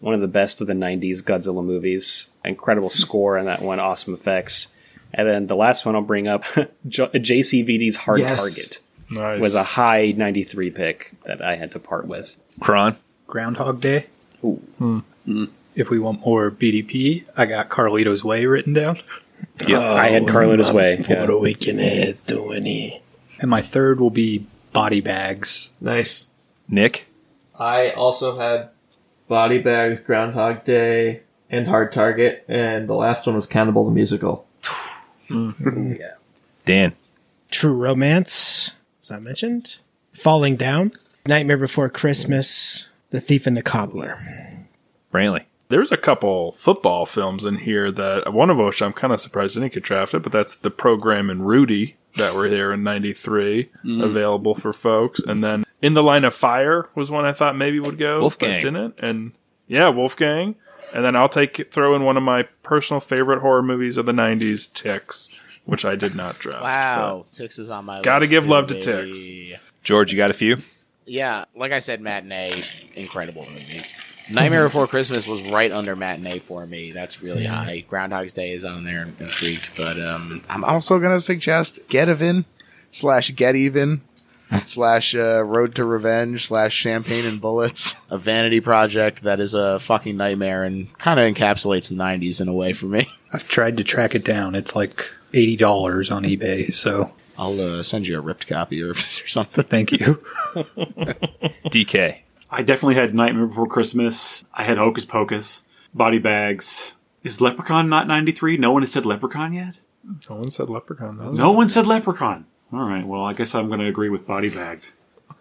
Speaker 3: one of the best of the 90s Godzilla movies. Incredible score on that one, awesome effects. And then the last one I'll bring up, [laughs] J- JCVD's Hard
Speaker 9: Yes.
Speaker 3: Target
Speaker 5: Nice.
Speaker 3: was a high 93 pick that I had to part with.
Speaker 2: Kron?
Speaker 8: Groundhog Day.
Speaker 3: Ooh. Hmm.
Speaker 8: If we want more BDP, I got Carlito's Way written down.
Speaker 3: Yeah, I had oh, Carlito's Way. Yeah.
Speaker 7: weekend doing it?
Speaker 8: And my third will be Body Bags.
Speaker 9: Nice.
Speaker 2: Nick?
Speaker 9: I also had Body Bags, Groundhog Day, and Hard Target, and the last one was Cannibal the Musical. Mm-hmm.
Speaker 2: Dan.
Speaker 7: True Romance, as I mentioned. Falling Down. Nightmare Before Christmas. The Thief and the Cobbler.
Speaker 2: Brantley.
Speaker 5: There's a couple football films in here that one of which I'm kind of surprised didn't get drafted, but that's the program and Rudy that were here in '93, mm-hmm. available for folks. And then In the Line of Fire was one I thought maybe would go,
Speaker 2: Wolfgang.
Speaker 5: but didn't. And yeah, Wolfgang. And then I'll take throw in one of my personal favorite horror movies of the '90s, Ticks, which I did not draft.
Speaker 1: Wow, Ticks is on my
Speaker 5: Gotta give
Speaker 1: too,
Speaker 5: love to
Speaker 1: baby.
Speaker 2: George, you got a few?
Speaker 1: Yeah, like I said, Matinee, incredible movie. Nightmare [laughs] Before Christmas was right under Matinee for me. That's really high. Groundhog's Day is on there and, and Freaked, but um,
Speaker 10: I'm also going to suggest Get Even slash Get Even [laughs] slash uh, Road to Revenge slash Champagne and Bullets.
Speaker 1: a vanity project that is a fucking nightmare and kind of encapsulates the 90s in a way for me. [laughs]
Speaker 8: I've tried to track it down. It's like eighty dollars on eBay. So
Speaker 1: I'll uh, send you a ripped copy or, or something.
Speaker 8: thank you.
Speaker 2: DK.
Speaker 4: I definitely had Nightmare Before Christmas. I had Hocus Pocus, Body Bags. Is Leprechaun not 93? No one has said Leprechaun yet?
Speaker 5: No one said Leprechaun. That was-
Speaker 4: No one said Leprechaun. All right, well, I guess I'm going to agree with Body Bags.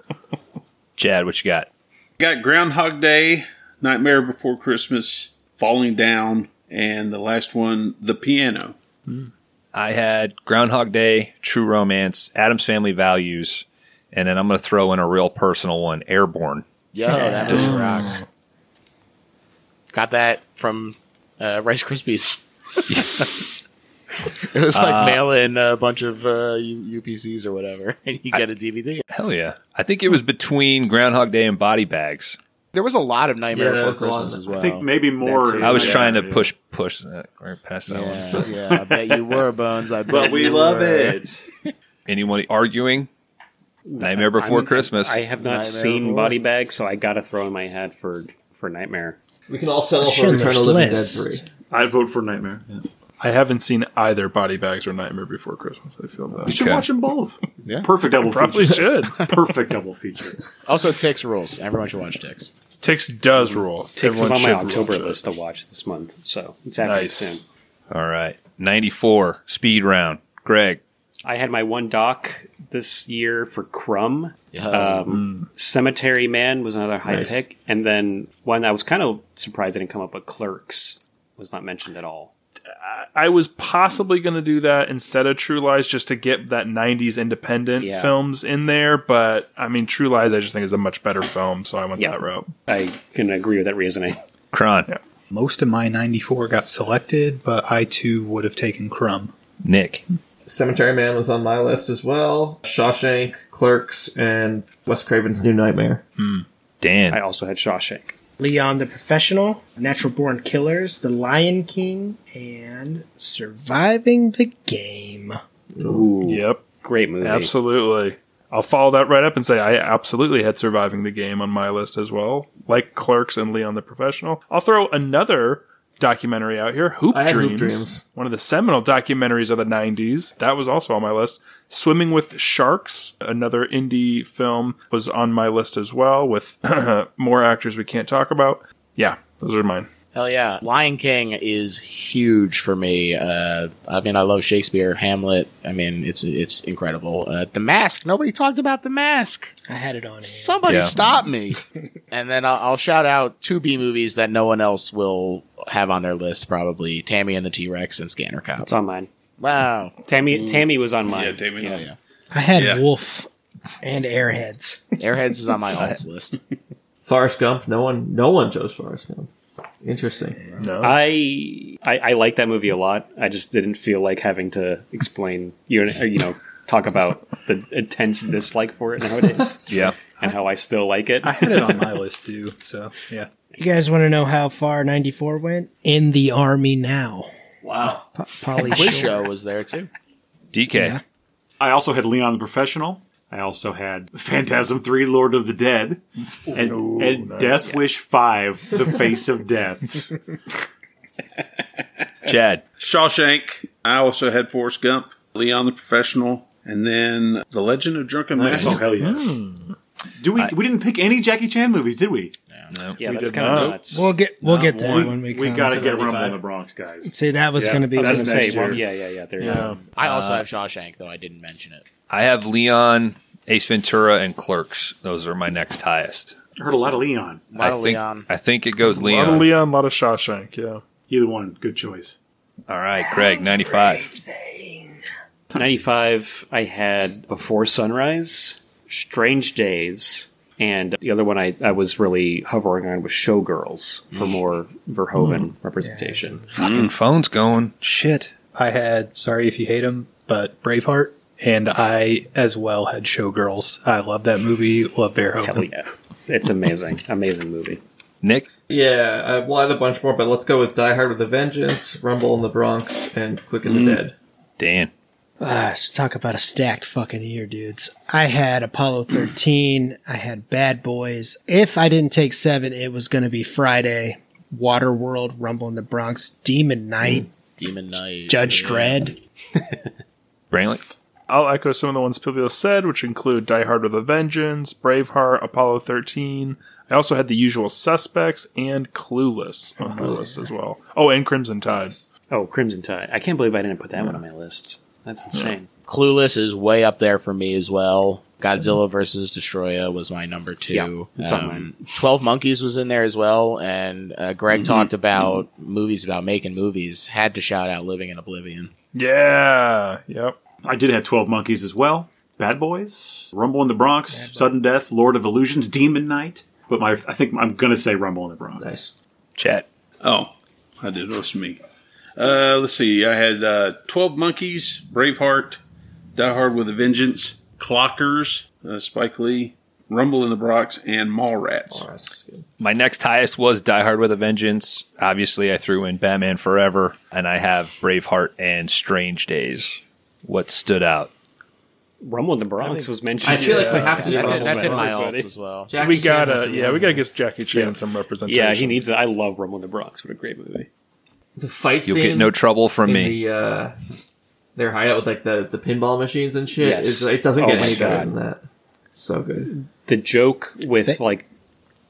Speaker 4: [laughs]
Speaker 2: Chad, what you got?
Speaker 6: Got Groundhog Day, Nightmare Before Christmas, Falling Down, and the last one, The Piano. Hmm.
Speaker 2: I had Groundhog Day, True Romance, Addams Family Values, and then I'm going to throw in a real personal one, Airborne.
Speaker 1: Yo, that movie rocks. Got that from uh, Rice Krispies. [laughs] it was like mail in a bunch of uh, U- UPCs or whatever, [laughs] and you get a DVD.
Speaker 2: Hell yeah. I think it was between Groundhog Day and Body Bags.
Speaker 1: There was a lot of Nightmare
Speaker 9: Yeah,
Speaker 1: Before
Speaker 9: was a lot
Speaker 1: Christmas
Speaker 9: of
Speaker 1: as well.
Speaker 4: I think maybe more.
Speaker 3: too.
Speaker 2: I was
Speaker 4: yeah,
Speaker 2: trying to
Speaker 4: yeah.
Speaker 2: push push that right past that one.
Speaker 1: yeah, yeah, I bet you were, Bones. I bet
Speaker 4: But we
Speaker 1: you
Speaker 4: love
Speaker 1: were.
Speaker 4: it.
Speaker 2: Anyone arguing? Nightmare Before
Speaker 3: I'm-
Speaker 2: Christmas.
Speaker 3: I have not
Speaker 1: Nightmare
Speaker 3: seen
Speaker 1: Before?
Speaker 3: Body Bag, so I got to throw in my hat for for Nightmare.
Speaker 9: We can all settle for
Speaker 7: Schindler's
Speaker 9: Return of the Living Dead 3.
Speaker 4: I'd vote for Nightmare. Yeah.
Speaker 5: I haven't seen either Body Bags or Nightmare Before Christmas. I feel
Speaker 4: You
Speaker 5: that.
Speaker 4: should
Speaker 2: Okay.
Speaker 4: watch them both. [laughs]
Speaker 1: Yeah.
Speaker 4: Perfect double feature.
Speaker 5: Probably
Speaker 4: feature.
Speaker 5: should. [laughs]
Speaker 4: Perfect double feature.
Speaker 1: Also, Ticks rules. Everyone should watch Ticks.
Speaker 5: Tix does rule.
Speaker 3: Ticks is on my October
Speaker 5: watch it.
Speaker 3: list to watch this month, so it's happening
Speaker 5: Nice.
Speaker 3: soon.
Speaker 2: All right. 94, speed round. Greg.
Speaker 3: I had my one doc this year for Crumb.
Speaker 1: Yeah.
Speaker 3: Um, Cemetery Man was another high
Speaker 9: Nice.
Speaker 3: pick, and then one I was kind of surprised didn't come up, but Clerks was not mentioned at all.
Speaker 5: I was possibly going to do that instead of True Lies just to get that 90s independent
Speaker 3: Yeah.
Speaker 5: films in there. But I mean, True Lies, I just think is a much better film. So I went
Speaker 3: Yeah.
Speaker 5: that route.
Speaker 3: I can agree with that reasoning.
Speaker 2: Kron.
Speaker 8: Most of my 94 got selected, but I too would have taken Crumb.
Speaker 2: Nick.
Speaker 9: Cemetery Man was on my list as well. Shawshank, Clerks, and Wes Craven's New Nightmare. Hmm.
Speaker 2: Dan.
Speaker 3: I also had Shawshank.
Speaker 7: Leon the Professional, Natural Born Killers, The Lion King, and Surviving the Game.
Speaker 3: Ooh,
Speaker 5: Yep.
Speaker 3: great movie.
Speaker 5: Absolutely. I'll follow that right up and say I absolutely had Surviving the Game on my list as well, like Clerks and Leon the Professional. I'll throw another documentary out here, Hoop
Speaker 9: had Hoop
Speaker 5: Dreams,
Speaker 9: Dreams.
Speaker 5: one of the seminal documentaries of the 90s. That was also on my list. Swimming with Sharks, another indie film, was on my list as well with [clears throat] more actors we can't talk about. Yeah, those are mine.
Speaker 1: Hell yeah. Lion King is huge for me. Uh, I mean, I love Shakespeare, Hamlet. I mean, it's it's incredible. Uh, the Mask. Nobody talked about The Mask.
Speaker 7: I had it on here.
Speaker 1: Somebody
Speaker 2: Yeah.
Speaker 1: stop me. [laughs] and then I'll, I'll shout out two B movies that no one else will have on their list, probably Tammy and the T Rex and Scanner Cop.
Speaker 3: It's on mine.
Speaker 1: Wow.
Speaker 3: Tammy Tammy was on mine.
Speaker 6: Yeah, David.
Speaker 1: Yeah, yeah.
Speaker 7: I had
Speaker 6: Yeah.
Speaker 7: Wolf and Airheads.
Speaker 1: Airheads is on my [laughs] alts list.
Speaker 9: Forrest Gump. No one, no one chose Forrest Gump. Interesting.
Speaker 5: No.
Speaker 3: I, I I like that movie a lot. I just didn't feel like having to explain you know, you know talk about the intense dislike for it nowadays [laughs]
Speaker 2: Yeah.
Speaker 3: and how I still like it.
Speaker 8: I had it on my list too. So yeah.
Speaker 7: You guys want to know how far 94 went? In the Army Now.
Speaker 9: Wow.
Speaker 7: Pa- Polly
Speaker 1: Quiz
Speaker 7: Shore.
Speaker 1: show was there too.
Speaker 2: DK.
Speaker 7: Yeah.
Speaker 4: I also had Leon the Professional. I also had Phantasm 3, Lord of the Dead. And,
Speaker 5: Ooh,
Speaker 4: and
Speaker 5: nice.
Speaker 4: Death Wish 5, The Face of Death. [laughs]
Speaker 2: Chad.
Speaker 6: Shawshank. I also had Forrest Gump, Leon the Professional, and then The Legend of Drunken
Speaker 4: Oh,
Speaker 6: Master.
Speaker 4: hell yeah. Hmm. Do we, we didn't pick any Jackie Chan movies, did we?
Speaker 3: Yeah,
Speaker 5: We
Speaker 3: that's
Speaker 5: did
Speaker 3: kind of
Speaker 5: not.
Speaker 3: nuts.
Speaker 7: We'll get we'll get there
Speaker 4: We,
Speaker 7: when we
Speaker 4: we
Speaker 7: come.
Speaker 4: got to
Speaker 7: to
Speaker 4: get
Speaker 7: that.
Speaker 4: Rumble in the Bronx, guys.
Speaker 7: See, that was
Speaker 4: Yeah,
Speaker 7: going to be.
Speaker 3: I was
Speaker 4: That's
Speaker 3: going to
Speaker 4: next
Speaker 3: say, well,
Speaker 4: year.
Speaker 3: yeah, yeah, yeah. There you
Speaker 5: Yeah.
Speaker 3: go.
Speaker 1: I also
Speaker 2: Uh,
Speaker 1: have Shawshank, though I didn't mention it.
Speaker 2: I have Leon, Ace Ventura, and Clerks. Those are my next highest.
Speaker 4: I heard a lot of Leon.
Speaker 1: A lot
Speaker 2: I
Speaker 1: of
Speaker 2: think
Speaker 1: Leon.
Speaker 2: I think it goes Leon.
Speaker 5: A lot of
Speaker 2: Leon.
Speaker 5: Leon, a lot of Shawshank. Yeah.
Speaker 4: Either one, good choice.
Speaker 2: All right, Craig, ninety five.
Speaker 3: 95, I had Before Sunrise, Strange Days, and the other one I, I was really hovering on was Showgirls for mm. more Verhoeven mm. representation.
Speaker 2: Fucking mm. phone's going. Shit.
Speaker 8: I had Sorry If You Hate Him, but Braveheart. And I as well had Showgirls. I love that movie. Love Verhoeven.
Speaker 3: Hell yeah. It's amazing. [laughs] amazing movie.
Speaker 2: Nick,
Speaker 9: Yeah, I, well, I had a bunch more, but let's go with Die Hard with a Vengeance, Rumble in the Bronx, and Quick and the Dead.
Speaker 2: Dan.
Speaker 7: Let's talk about a stacked fucking year, dudes. I had Apollo 13. I had Bad Boys. If I didn't take seven, it was going to be Friday, Waterworld, Rumble in the Bronx, Demon Knight, mm,
Speaker 1: Demon Knight.
Speaker 7: Judge
Speaker 1: yeah.
Speaker 7: Dredd. [laughs]
Speaker 2: Brantley.
Speaker 5: I'll echo some of the ones Pilvio said, which include Die Hard with a Vengeance, Braveheart, Apollo 13. I also had The Usual Suspects and Clueless on my oh, list as well. Oh, and Crimson Tide.
Speaker 3: Oh, Crimson Tide. I can't believe I didn't put that one on my list. That's insane.
Speaker 1: Clueless is way up there for me as well. Godzilla versus Destoroyah was my number two.
Speaker 3: Yeah, it's on
Speaker 1: Um, Twelve Monkeys was in there as well, and uh, Greg talked about movies about making movies. Had to shout out Living in Oblivion.
Speaker 5: Yeah. Yep.
Speaker 4: I did have 12 Monkeys as well. Bad Boys, Rumble in the Bronx, Sudden Death, Lord of Illusions, Demon Knight. But my, I think I'm going to say Rumble in the Bronx.
Speaker 9: Nice.
Speaker 2: Chat.
Speaker 6: Oh, I did. It was me. Uh, let's see. I had uh, 12 Monkeys, Braveheart, Die Hard with a Vengeance, Clockers, uh, Spike Lee, Rumble in the Bronx, and Mallrats.
Speaker 9: Oh.
Speaker 2: My next highest was Die Hard with a Vengeance. Obviously, I threw in Batman Forever, and I have Braveheart and Strange Days. What stood out?
Speaker 3: Rumble in the Bronx was mentioned.
Speaker 9: I feel like we have to do
Speaker 1: That's,
Speaker 9: Rumble
Speaker 1: that's
Speaker 9: in
Speaker 1: in my
Speaker 9: Bronx.
Speaker 1: alts as well.
Speaker 9: Jackie
Speaker 5: we
Speaker 9: Chan
Speaker 5: gotta,
Speaker 9: to be
Speaker 5: yeah, we there. gotta give Jackie Chan some representation.
Speaker 3: yeah, he needs it. I love Rumble in the Bronx. What a great movie.
Speaker 9: The fight
Speaker 2: You'll
Speaker 9: scene.
Speaker 2: get no trouble from
Speaker 9: in
Speaker 2: me.
Speaker 9: The, uh, their hideout with like the, the pinball machines and shit.
Speaker 3: Yes.
Speaker 9: Is, it doesn't
Speaker 3: Oh
Speaker 9: get
Speaker 3: my
Speaker 9: any better
Speaker 3: God.
Speaker 9: than that. So good.
Speaker 3: The joke with like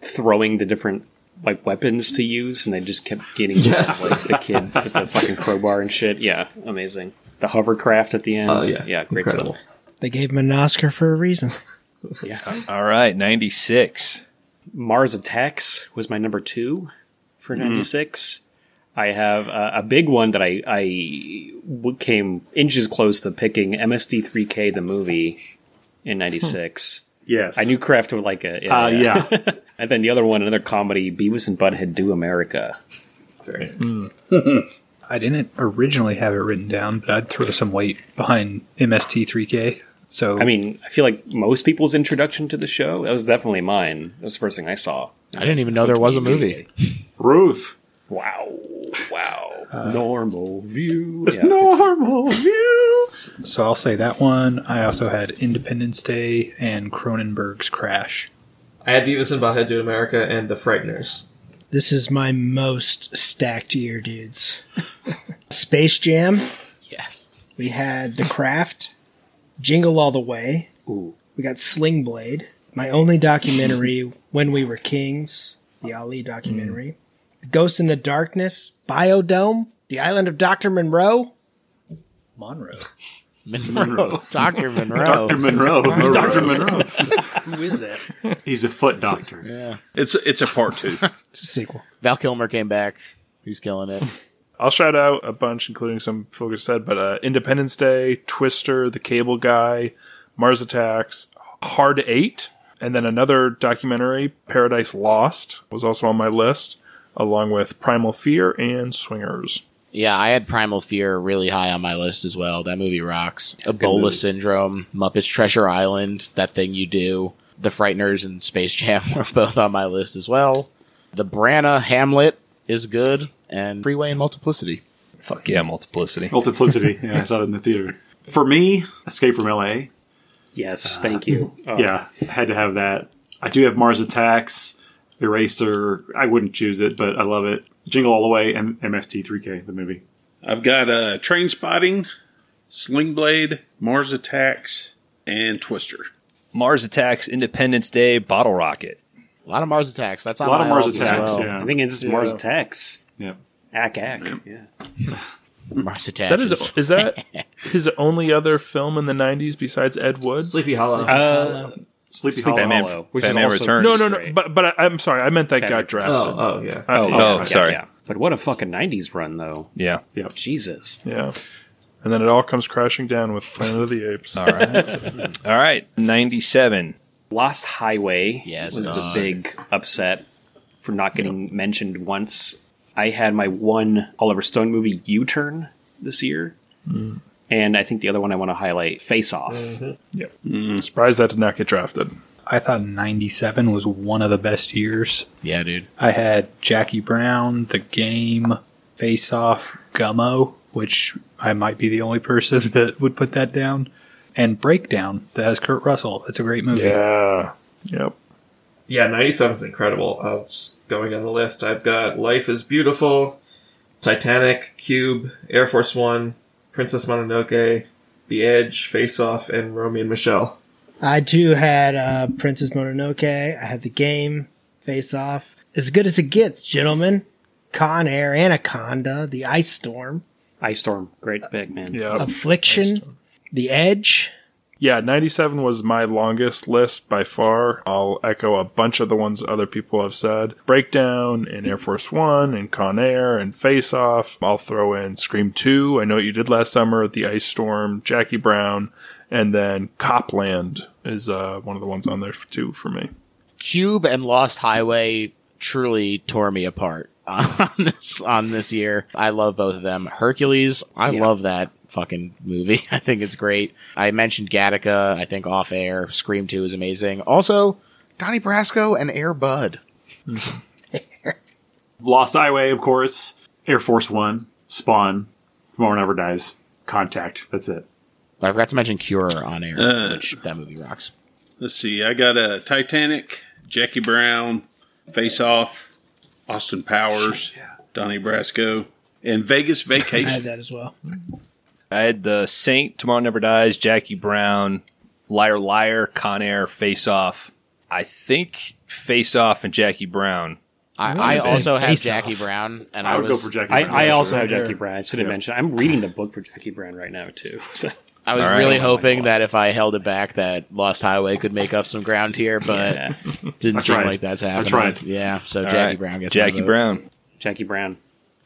Speaker 3: throwing the different like weapons to use, and they just kept getting
Speaker 9: Yes.
Speaker 3: like the kid with the fucking crowbar and shit. Yeah, amazing. The hovercraft at the end.
Speaker 9: Oh yeah,
Speaker 3: yeah, great
Speaker 9: incredible.
Speaker 3: stuff.
Speaker 7: They gave him an Oscar for a reason.
Speaker 3: Yeah, [laughs]
Speaker 2: All right, 96.
Speaker 3: Mars Attacks was my number two for '96. I have uh, a big one that I, I came inches close to picking MST3K the movie in '96.
Speaker 4: Yes.
Speaker 3: I knew Kraft would like it.
Speaker 4: Uh, yeah. [laughs]
Speaker 3: and then the other one, another comedy, Beavis and Butthead Do America.
Speaker 9: Very
Speaker 8: I didn't originally have it written down, but I'd throw some weight behind MST3K. So
Speaker 3: I mean, I feel like most people's introduction to the show, that was definitely mine. That was the first thing I saw.
Speaker 1: I didn't even know there was a movie.
Speaker 4: Ruth.
Speaker 3: Wow. Wow. [laughs] Uh, Normal view. Yeah,
Speaker 4: Normal views.
Speaker 8: So I'll say that one. I also had Independence Day and Cronenberg's Crash.
Speaker 9: I had Beavis and Butthead Do America and The Frighteners.
Speaker 7: This is my most stacked year, dudes. Space Jam.
Speaker 1: Yes.
Speaker 7: We had The Craft, Jingle All the Way.
Speaker 3: Ooh.
Speaker 7: We got Sling Blade. My only documentary, When We Were Kings, the Ali documentary. Mm. Ghost in the Darkness, Biodome, The Island of Dr. Monroe.
Speaker 8: Monroe. [laughs]
Speaker 1: Monroe. Dr. Monroe.
Speaker 4: Dr. Monroe. [laughs] Who's Dr. Monroe?
Speaker 8: Who is that?
Speaker 4: He's a foot doctor. [laughs] Yeah.
Speaker 6: It's it's a part two.
Speaker 7: It's a sequel.
Speaker 1: Val Kilmer came back. He's killing it.
Speaker 5: I'll shout out a bunch, including some folks said, but uh, Independence Day, Twister, The Cable Guy, Mars Attacks, Hard Eight, and then another documentary, Paradise Lost, was also on my list, along with Primal Fear and Swingers.
Speaker 1: Yeah, I had Primal Fear really high on my list as well. That movie rocks. Ebola
Speaker 3: movie.
Speaker 1: Syndrome, Muppets Treasure Island, That Thing You Do, The Frighteners, and Space Jam [laughs] were both on my list as well. The Branagh Hamlet is good, and Freeway and Multiplicity.
Speaker 2: Fuck yeah, multiplicity.
Speaker 4: Multiplicity. [laughs] Yeah, I saw it in the theater. For me, Escape from LA.
Speaker 3: Yes, thank you. Oh, [laughs]
Speaker 4: Yeah, had to have that. I do have Mars Attacks, Eraser. I wouldn't choose it, but I love it. Jingle All the Way and MST3K, the movie.
Speaker 6: I've got uh, Train Spotting, Sling Blade, Mars Attacks, and Twister.
Speaker 2: Mars Attacks, Independence Day, Bottle Rocket.
Speaker 1: A lot of Mars Attacks. That's on
Speaker 4: A lot of Mars Attacks,
Speaker 1: well.
Speaker 4: yeah.
Speaker 3: I think it's Mars
Speaker 5: Yeah.
Speaker 3: Attacks.
Speaker 4: Yeah.
Speaker 3: Ack ack. Yeah. [laughs]
Speaker 1: Mars
Speaker 5: Is that,
Speaker 1: Attacks.
Speaker 5: his, is that [laughs] his only other film in the 90s besides Ed Wood?
Speaker 9: Sleepy Hollow.
Speaker 3: Uh,
Speaker 4: Sleepy
Speaker 3: Sleepy
Speaker 4: Hollow.
Speaker 3: Hollow, which
Speaker 2: Batman
Speaker 3: is also
Speaker 2: Returns.
Speaker 5: no, no, no.
Speaker 3: great.
Speaker 5: But but I, I'm sorry. I meant that
Speaker 3: Batman
Speaker 5: got drafted.
Speaker 9: oh, oh, oh
Speaker 5: yeah.
Speaker 3: Oh,
Speaker 5: yeah.
Speaker 2: Oh,
Speaker 3: yeah,
Speaker 2: sorry.
Speaker 3: yeah. But what a fucking '90s run, though.
Speaker 2: Yeah.
Speaker 3: Jesus.
Speaker 5: Yeah. And then it all comes crashing down with Planet of the Apes.
Speaker 2: All right. [laughs] All right. 97.
Speaker 3: Lost Highway
Speaker 1: Yes,
Speaker 3: was
Speaker 1: God.
Speaker 3: the big upset for not getting mentioned once. I had my one Oliver Stone movie U Turn this year. Mm. And I think the other one I want to highlight, Face Off.
Speaker 5: I'm surprised that did not get drafted.
Speaker 8: I thought 97 was one of the best years.
Speaker 1: yeah, dude.
Speaker 8: I had Jackie Brown, The Game, Face Off, Gummo, which I might be the only person [laughs] that would put that down, and Breakdown that has Kurt Russell. It's a great movie.
Speaker 5: Yeah. Yep.
Speaker 9: Yeah, 97 is incredible. Uh, just going down the list, I've got Life is Beautiful, Titanic, Cube, Air Force One, Princess Mononoke, The Edge, Face Off, and Romy and Michele.
Speaker 7: I too had uh, Princess Mononoke. I had the game Face Off. As good as it gets, gentlemen. Con Air, Anaconda, The Ice Storm,
Speaker 3: Ice Storm. Great pick, man.
Speaker 5: Yeah.
Speaker 7: Affliction, The Edge.
Speaker 5: Yeah, 97 was my longest list by far. I'll echo a bunch of the ones other people have said. Breakdown and Air Force One and Con Air and Face Off. I'll throw in Scream 2. I know what you did last summer, The Ice Storm, Jackie Brown, and then Copland is uh, one of the ones on there too for me.
Speaker 1: Cube and Lost Highway truly tore me apart [laughs] on this on this year. I love both of them. Hercules, I
Speaker 3: Yeah.
Speaker 1: love that fucking movie. [laughs] I think it's great. I mentioned Gattaca, I think off air. Scream 2 is amazing. Also, Donnie Brasco and Air Bud. [laughs]
Speaker 4: Lost Highway, of course. Air Force One. Spawn. Tomorrow Never Dies. Contact. That's it.
Speaker 1: I forgot to mention Cure on air,
Speaker 6: Uh.
Speaker 1: which that movie rocks.
Speaker 6: Let's see. I got a Titanic, Jackie Brown, Face Off, Austin Powers, Donnie Brasco, and Vegas [laughs]
Speaker 7: I had
Speaker 6: Vacation.
Speaker 7: that as well.
Speaker 2: I had the Saint, Tomorrow Never Dies, Jackie Brown, Liar Liar, Con Air, Face Off. I think Face Off and Jackie Brown.
Speaker 1: I, I also have
Speaker 7: Face
Speaker 1: Jackie
Speaker 7: Off.
Speaker 1: Brown, and
Speaker 4: I
Speaker 1: I,
Speaker 4: would
Speaker 1: was
Speaker 4: go for Jackie
Speaker 3: I,
Speaker 4: Brown.
Speaker 3: I
Speaker 4: for
Speaker 3: also have Jackie Brown. I should have
Speaker 4: Yeah.
Speaker 3: mentioned. I'm reading the book for Jackie Brown right now too. [laughs] So.
Speaker 1: I was
Speaker 2: All right.
Speaker 1: really hoping that if I held it back, that Lost Highway could make up some ground here, but
Speaker 3: Yeah. [laughs]
Speaker 1: didn't
Speaker 4: I
Speaker 1: seem like that's
Speaker 4: I
Speaker 1: happening.
Speaker 4: tried.
Speaker 1: Yeah, so
Speaker 2: All
Speaker 1: Jackie
Speaker 2: right.
Speaker 1: Brown gets my
Speaker 2: Jackie
Speaker 1: vote.
Speaker 2: Brown.
Speaker 3: Jackie Brown.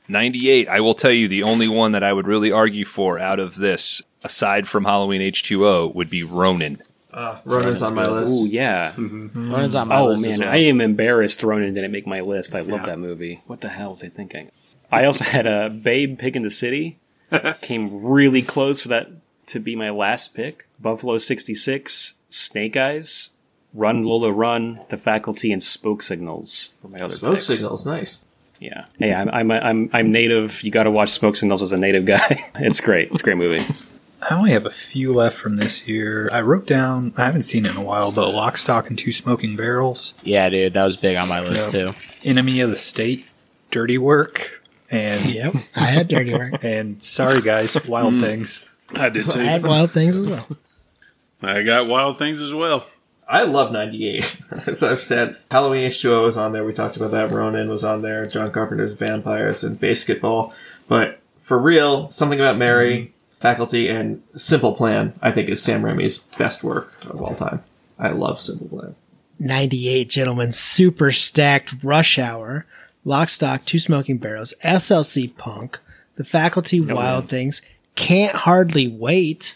Speaker 2: 98. I will tell you the only one that I would really argue for out of this, aside from Halloween H2O, would be Ronin.
Speaker 9: Uh, Ronin's on my list.
Speaker 3: Oh yeah.
Speaker 1: Ronin's on my
Speaker 3: Oh
Speaker 1: list as
Speaker 3: man,
Speaker 1: well.
Speaker 3: I am embarrassed Ronin didn't make my list. I love
Speaker 4: Yeah.
Speaker 3: that movie. What the hell was I thinking? I also had a Babe pick in the City. [laughs] Came really close for that to be my last pick. Buffalo 66, Snake Eyes, Run Lola Run, The Faculty, and Spoke Signals were my other
Speaker 9: Smoke
Speaker 3: picks.
Speaker 9: signals, nice.
Speaker 3: Yeah. Hey, I'm I'm I'm, I'm native. You got to watch Smoke Signals as a native guy. [laughs] it's great. It's a great movie.
Speaker 8: I only have a few left from this year. I wrote down, I haven't seen it in a while, but Lock, Stock, and Two Smoking Barrels,
Speaker 1: yeah, dude, that was big on my list too.
Speaker 8: Enemy of the State, Dirty Work, and [laughs]
Speaker 7: Yep, I had Dirty Work. [laughs]
Speaker 8: and sorry guys, Wild mm. Things.
Speaker 6: I did too.
Speaker 7: I had Wild Things as well.
Speaker 6: I got Wild Things as well.
Speaker 9: I love 98. [laughs] As I've said, Halloween H2O was on there. We talked about that. Ronin was on there. John Carpenter's Vampires and Basketball. But for real, Something About Mary, mm-hmm. Faculty, and Simple Plan, I think is Sam Raimi's best work of all time. I love Simple Plan.
Speaker 7: 98 gentlemen, super stacked rush hour, lock stock, two smoking barrels, SLC punk, the faculty wild things, can't hardly wait,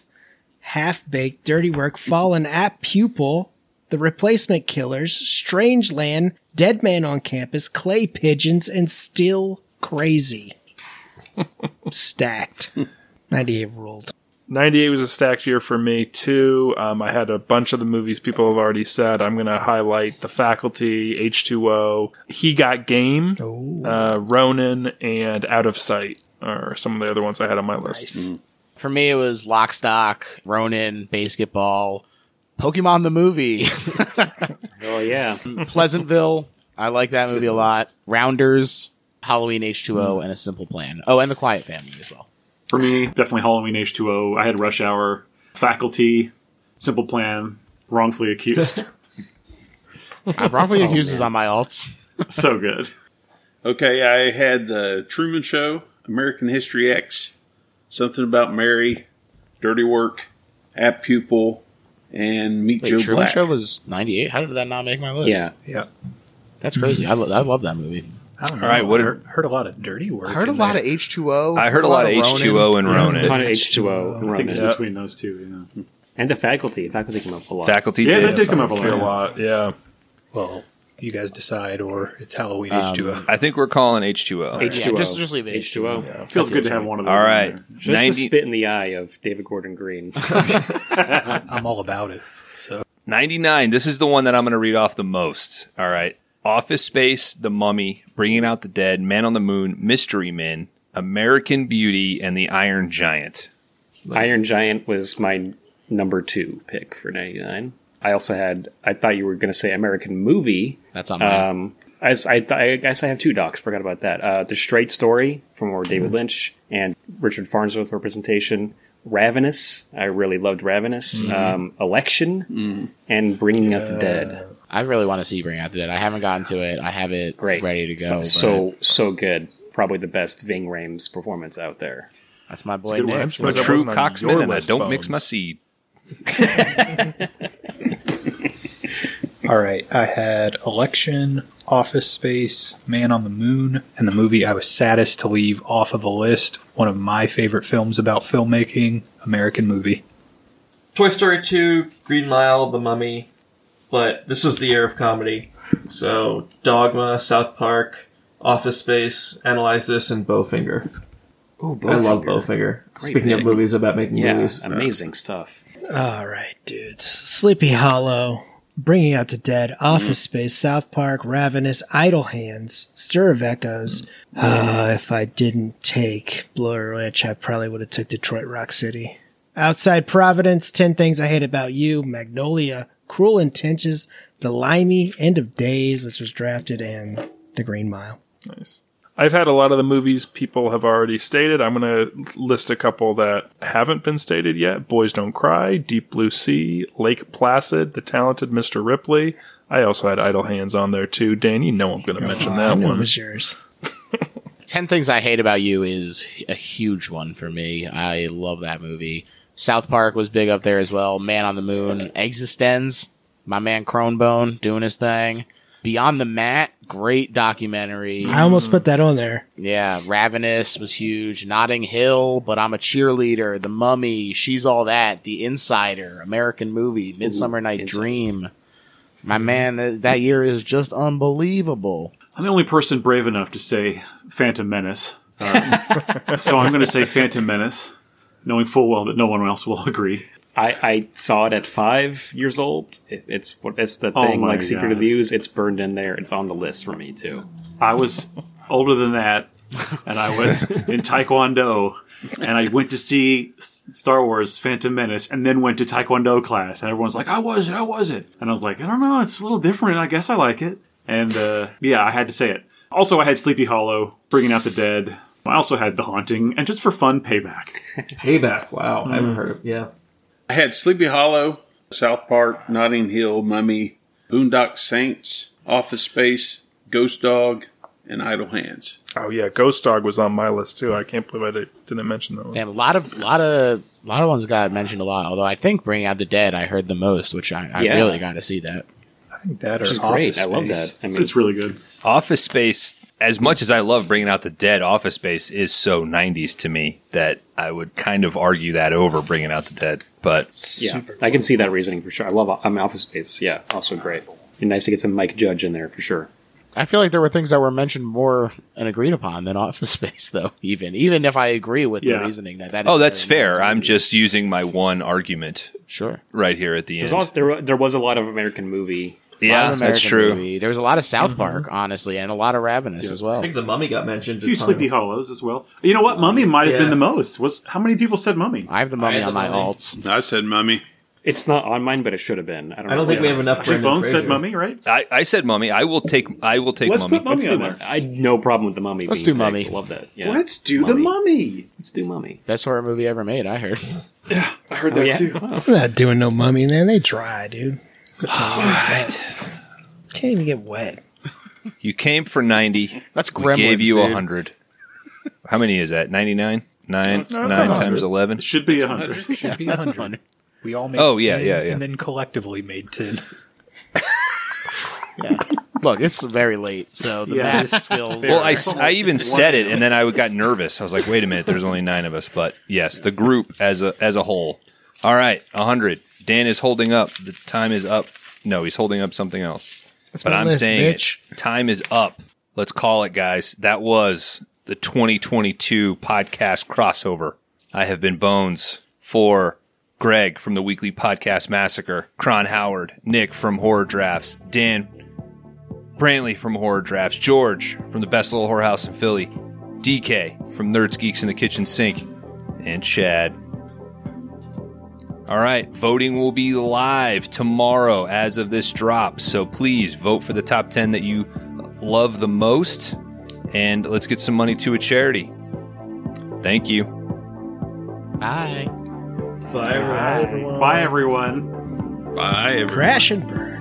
Speaker 7: half baked, dirty work, fallen apt pupil, the replacement killers, strange land, dead man on campus, clay pigeons, and still crazy. [laughs] stacked. 98 ruled.
Speaker 5: 98 was a stacked year for me too. Um, I had a bunch of the movies people have already said. I'm going to highlight The Faculty, H2O, He Got Game, uh, Ronin, and Out of Sight are some of the other ones I had on my list.
Speaker 1: For me, it was Lock, Stock, Ronin, Basketball, Pokemon the movie, [laughs]
Speaker 3: Oh yeah.
Speaker 1: Pleasantville. I like that movie a lot. Rounders, Halloween H2O, hmm. and A Simple Plan. Oh, and The Quiet Family as well.
Speaker 4: For me, definitely Halloween H2O. I had Rush Hour, Faculty, Simple Plan, Wrongfully Accused.
Speaker 1: I've [laughs] [laughs] uh, wrongfully oh, accused is on my alts.
Speaker 4: so good.
Speaker 6: Okay, I had the Truman Show, American History X, Something About Mary, Dirty Work, Apt Pupil, and Meet
Speaker 1: Wait,
Speaker 6: Joe
Speaker 1: Truman
Speaker 6: Black.
Speaker 1: Show was 98. How did that not make my list?
Speaker 3: Yeah.
Speaker 8: Yeah.
Speaker 1: That's crazy. I, lo- I love that movie.
Speaker 8: I don't know.
Speaker 2: All right, what
Speaker 8: I heard, heard a lot of dirty work.
Speaker 10: I heard a lot
Speaker 8: there.
Speaker 10: of H two O.
Speaker 2: I heard a lot of H2O and Ronin.
Speaker 3: A ton of H2O and
Speaker 4: I think it's between those two. Yeah,
Speaker 3: And the faculty. Faculty came up a lot.
Speaker 2: Faculty
Speaker 4: yeah
Speaker 2: did.
Speaker 4: that did come up a
Speaker 5: A
Speaker 4: lot.
Speaker 5: lot, yeah.
Speaker 8: Well, you guys decide, or it's Halloween
Speaker 1: Um,
Speaker 8: H2O.
Speaker 2: I think we're calling H2O.
Speaker 3: H2O.
Speaker 1: Yeah, just- just leave it
Speaker 3: H2O.
Speaker 4: Feels good to have one of those.
Speaker 2: All right.
Speaker 4: in there.
Speaker 3: Just
Speaker 2: 90
Speaker 3: the spit in the eye of David Gordon Green. [laughs] [laughs]
Speaker 8: I'm all about it. So
Speaker 2: 99. This is the one that I'm going to read off the most. All right. Office Space, The Mummy, Bringing Out the Dead, Man on the Moon, Mystery Men, American Beauty, and The Iron Giant.
Speaker 3: Iron Giant was my number two pick for 99. I also had, I thought you were going to say American Movie.
Speaker 1: That's on my
Speaker 3: Um, as I, th- I guess I have two docs. Forgot about that. Uh, the Straight Story from where David Lynch and Richard Farnsworth representation. Ravenous. I really loved Ravenous. Um, Election and Bringing Out the Dead.
Speaker 1: I really want to see Bringing Out the Dead. I haven't gotten to it. I have it
Speaker 3: Great.
Speaker 1: ready to go.
Speaker 3: So so good. Probably the best Ving Rhames performance out there.
Speaker 1: that's my boy
Speaker 4: good
Speaker 1: Nick.
Speaker 4: one.
Speaker 5: I'm
Speaker 2: A true
Speaker 5: wasn't
Speaker 2: cocksman, and I don't mix my seed. [laughs] [laughs]
Speaker 8: All right, I had Election, Office Space, Man on the Moon, and the movie I was saddest to leave off of a list. One of my favorite films about filmmaking, American Movie.
Speaker 9: Toy Story 2, Green Mile, The Mummy, but this was the year of comedy. So Dogma, South Park, Office Space, Analyze This, and Bowfinger.
Speaker 3: Oh,
Speaker 9: I love Bowfinger. Speaking of movies about making
Speaker 3: Yeah,
Speaker 9: movies,
Speaker 3: amazing stuff.
Speaker 7: All right, dudes. Sleepy Hollow, Bringing Out the Dead, mm-hmm. Office Space, South Park, Ravenous, Idle Hands, Stir of Echoes. Mm-hmm. Mm-hmm. Uh, if I didn't take Blair Witch, I probably would have took Detroit Rock City. Outside Providence, 10 Things I Hate About You, Magnolia, Cruel Intentions, The Limey, End of Days, which was drafted, and The Green Mile.
Speaker 5: Nice. I've had a lot of the movies people have already stated. I'm going to list a couple that haven't been stated yet Boys Don't Cry, Deep Blue Sea, Lake Placid, The Talented Mr. Ripley. I also had Idle Hands on there too. Dan, you know I'm going to oh,
Speaker 7: mention
Speaker 5: that
Speaker 7: know it
Speaker 5: one.
Speaker 7: was yours. [laughs]
Speaker 1: 10 Things I Hate About You is a huge one for me. I love that movie. South Park was big up there as well. Man on the Moon, Existenz, my man Cronebone doing his thing. Beyond the Mat, great documentary.
Speaker 7: I almost put that on there.
Speaker 1: Yeah, Ravenous was huge. Notting Hill, but I'm a cheerleader. The Mummy, She's All That, The Insider, American Movie, Midsummer Night
Speaker 3: Insider.
Speaker 1: Dream. My man, th- that year is just unbelievable.
Speaker 4: I'm the only person brave enough to say Phantom Menace. Uh, [laughs] so I'm going to say Phantom Menace, knowing full well that no one else will agree.
Speaker 3: I, I saw it at five years old. It, it's what it's the
Speaker 4: Oh
Speaker 3: thing
Speaker 4: my
Speaker 3: like Secret
Speaker 4: God.
Speaker 3: of Views. It's burned in there. It's on the list for me too.
Speaker 4: I was older than that, and I was in Taekwondo, and I went to see Star Wars Phantom Menace, and then went to Taekwondo class, and everyone's like, "I was it? I was it?" And I was like, "I don't know. It's a little different. I guess I like it." And uh, yeah, I had to say it. Also, I had Sleepy Hollow, Bringing Out the Dead. I also had The Haunting, and just for fun, Payback.
Speaker 9: Payback. Wow, I haven't heard of. Yeah,
Speaker 6: I had Sleepy Hollow, South Park, Notting Hill, Mummy, Boondock Saints, Office Space, Ghost Dog, and Idle Hands.
Speaker 5: Oh yeah, Ghost Dog was on my list too. I can't believe I didn't mention that one.
Speaker 1: Damn, a lot of, lot of, lot of ones got mentioned a lot. Although I think Bringing Out the Dead, I heard the most, which I, I
Speaker 3: Yeah.
Speaker 1: really got to see that.
Speaker 8: I think that or
Speaker 3: is
Speaker 8: Office
Speaker 3: great. I love that. I mean,
Speaker 4: It's really good.
Speaker 2: Office Space, as much as I love bringing out the dead, Office Space is so 90s to me that I would kind of argue that over bringing out the dead. But
Speaker 3: yeah, I can see that reasoning for sure. I love. I mean, Office Space. Yeah, also great. Be nice to get some Mike Judge in there for sure.
Speaker 1: I feel like there were things that were mentioned more and agreed upon than Office [laughs] Space, though. Even even if I agree with
Speaker 4: Yeah.
Speaker 1: the reasoning that that. Oh, is
Speaker 2: oh, that's fair.
Speaker 1: important.
Speaker 2: I'm just using my one argument
Speaker 1: sure.
Speaker 2: right here at the
Speaker 3: There's
Speaker 2: end.
Speaker 3: also, there, there was a lot of American movie.
Speaker 1: A lot
Speaker 2: yeah, that's true.
Speaker 1: movie. There was a lot of South mm-hmm. Park, honestly, and a lot of Ravenous as well.
Speaker 9: I think the Mummy got mentioned.
Speaker 4: A few
Speaker 9: ton.
Speaker 4: Sleepy Hollows as well. You know what? Mummy might have
Speaker 9: Yeah.
Speaker 4: been the most. Was how many people said Mummy?
Speaker 1: I have the mummy on
Speaker 9: the
Speaker 1: my
Speaker 9: Mummy.
Speaker 1: alts.
Speaker 6: I said Mummy.
Speaker 3: It's not on mine, but it should have been. I don't.
Speaker 9: I don't
Speaker 3: know.
Speaker 9: think we have enough.
Speaker 4: Actually,
Speaker 9: Brendan
Speaker 4: Bones said Mummy, right?
Speaker 2: I, I said mummy. I will take. I will take
Speaker 4: Let's
Speaker 2: mummy.
Speaker 4: put Mummy
Speaker 3: Let's
Speaker 4: on there.
Speaker 3: I had no problem with the mummy.
Speaker 1: Let's
Speaker 3: being
Speaker 1: do
Speaker 3: picked.
Speaker 1: Mummy.
Speaker 3: Love that. Yeah.
Speaker 4: Let's do the Mummy.
Speaker 3: Let's do mummy.
Speaker 1: Best horror movie ever made. I heard.
Speaker 4: Yeah, I heard
Speaker 3: Oh,
Speaker 4: that
Speaker 3: yeah.
Speaker 4: too.
Speaker 7: I'm not doing no mummy, man. They try, dude. Can't even get wet.
Speaker 2: You came for 90.
Speaker 1: That's
Speaker 2: We
Speaker 1: Gremlins,
Speaker 2: gave you
Speaker 1: dude.
Speaker 2: 100. How many is that? 99? 9,
Speaker 5: No, it's
Speaker 2: 9
Speaker 5: 100.
Speaker 2: times 11?
Speaker 4: It should be a hundred.
Speaker 8: Should be 100. We all made
Speaker 2: Oh, yeah,
Speaker 8: 10,
Speaker 2: yeah, yeah.
Speaker 8: And then collectively made 10. [laughs]
Speaker 11: Yeah. Look, it's very late, so the
Speaker 4: Yeah.
Speaker 11: math skills. [laughs]
Speaker 2: Well, I,
Speaker 11: are-
Speaker 2: s- I even said it, and then I got nervous. I was like, "Wait a minute, there's only nine of us." But yes, the group as a as a whole. All right, hundred. Dan is holding up. The time is up. No, he's holding up something else.
Speaker 7: That's
Speaker 2: but
Speaker 7: my
Speaker 2: I'm
Speaker 7: list,
Speaker 2: saying
Speaker 7: bitch.
Speaker 2: it. Time is up. Let's call it, guys. That was the 2022 podcast crossover. I have been Bones for Greg from the Weekly Podcast Massacre, Kron Howard, Nick from Horror Drafts, Dan Brantley from Horror Drafts, George from the Best Little Whorehouse in Philly, DK from Nerds Geeks in the Kitchen Sink, and Chad. All right, voting will be live tomorrow as of this drop. So please vote for the top 10 that you love the most, and let's get some money to a charity. Thank you.
Speaker 11: Bye.
Speaker 9: Bye, everyone.
Speaker 4: Bye, everyone.
Speaker 6: Bye, everyone.
Speaker 7: Crash and burn.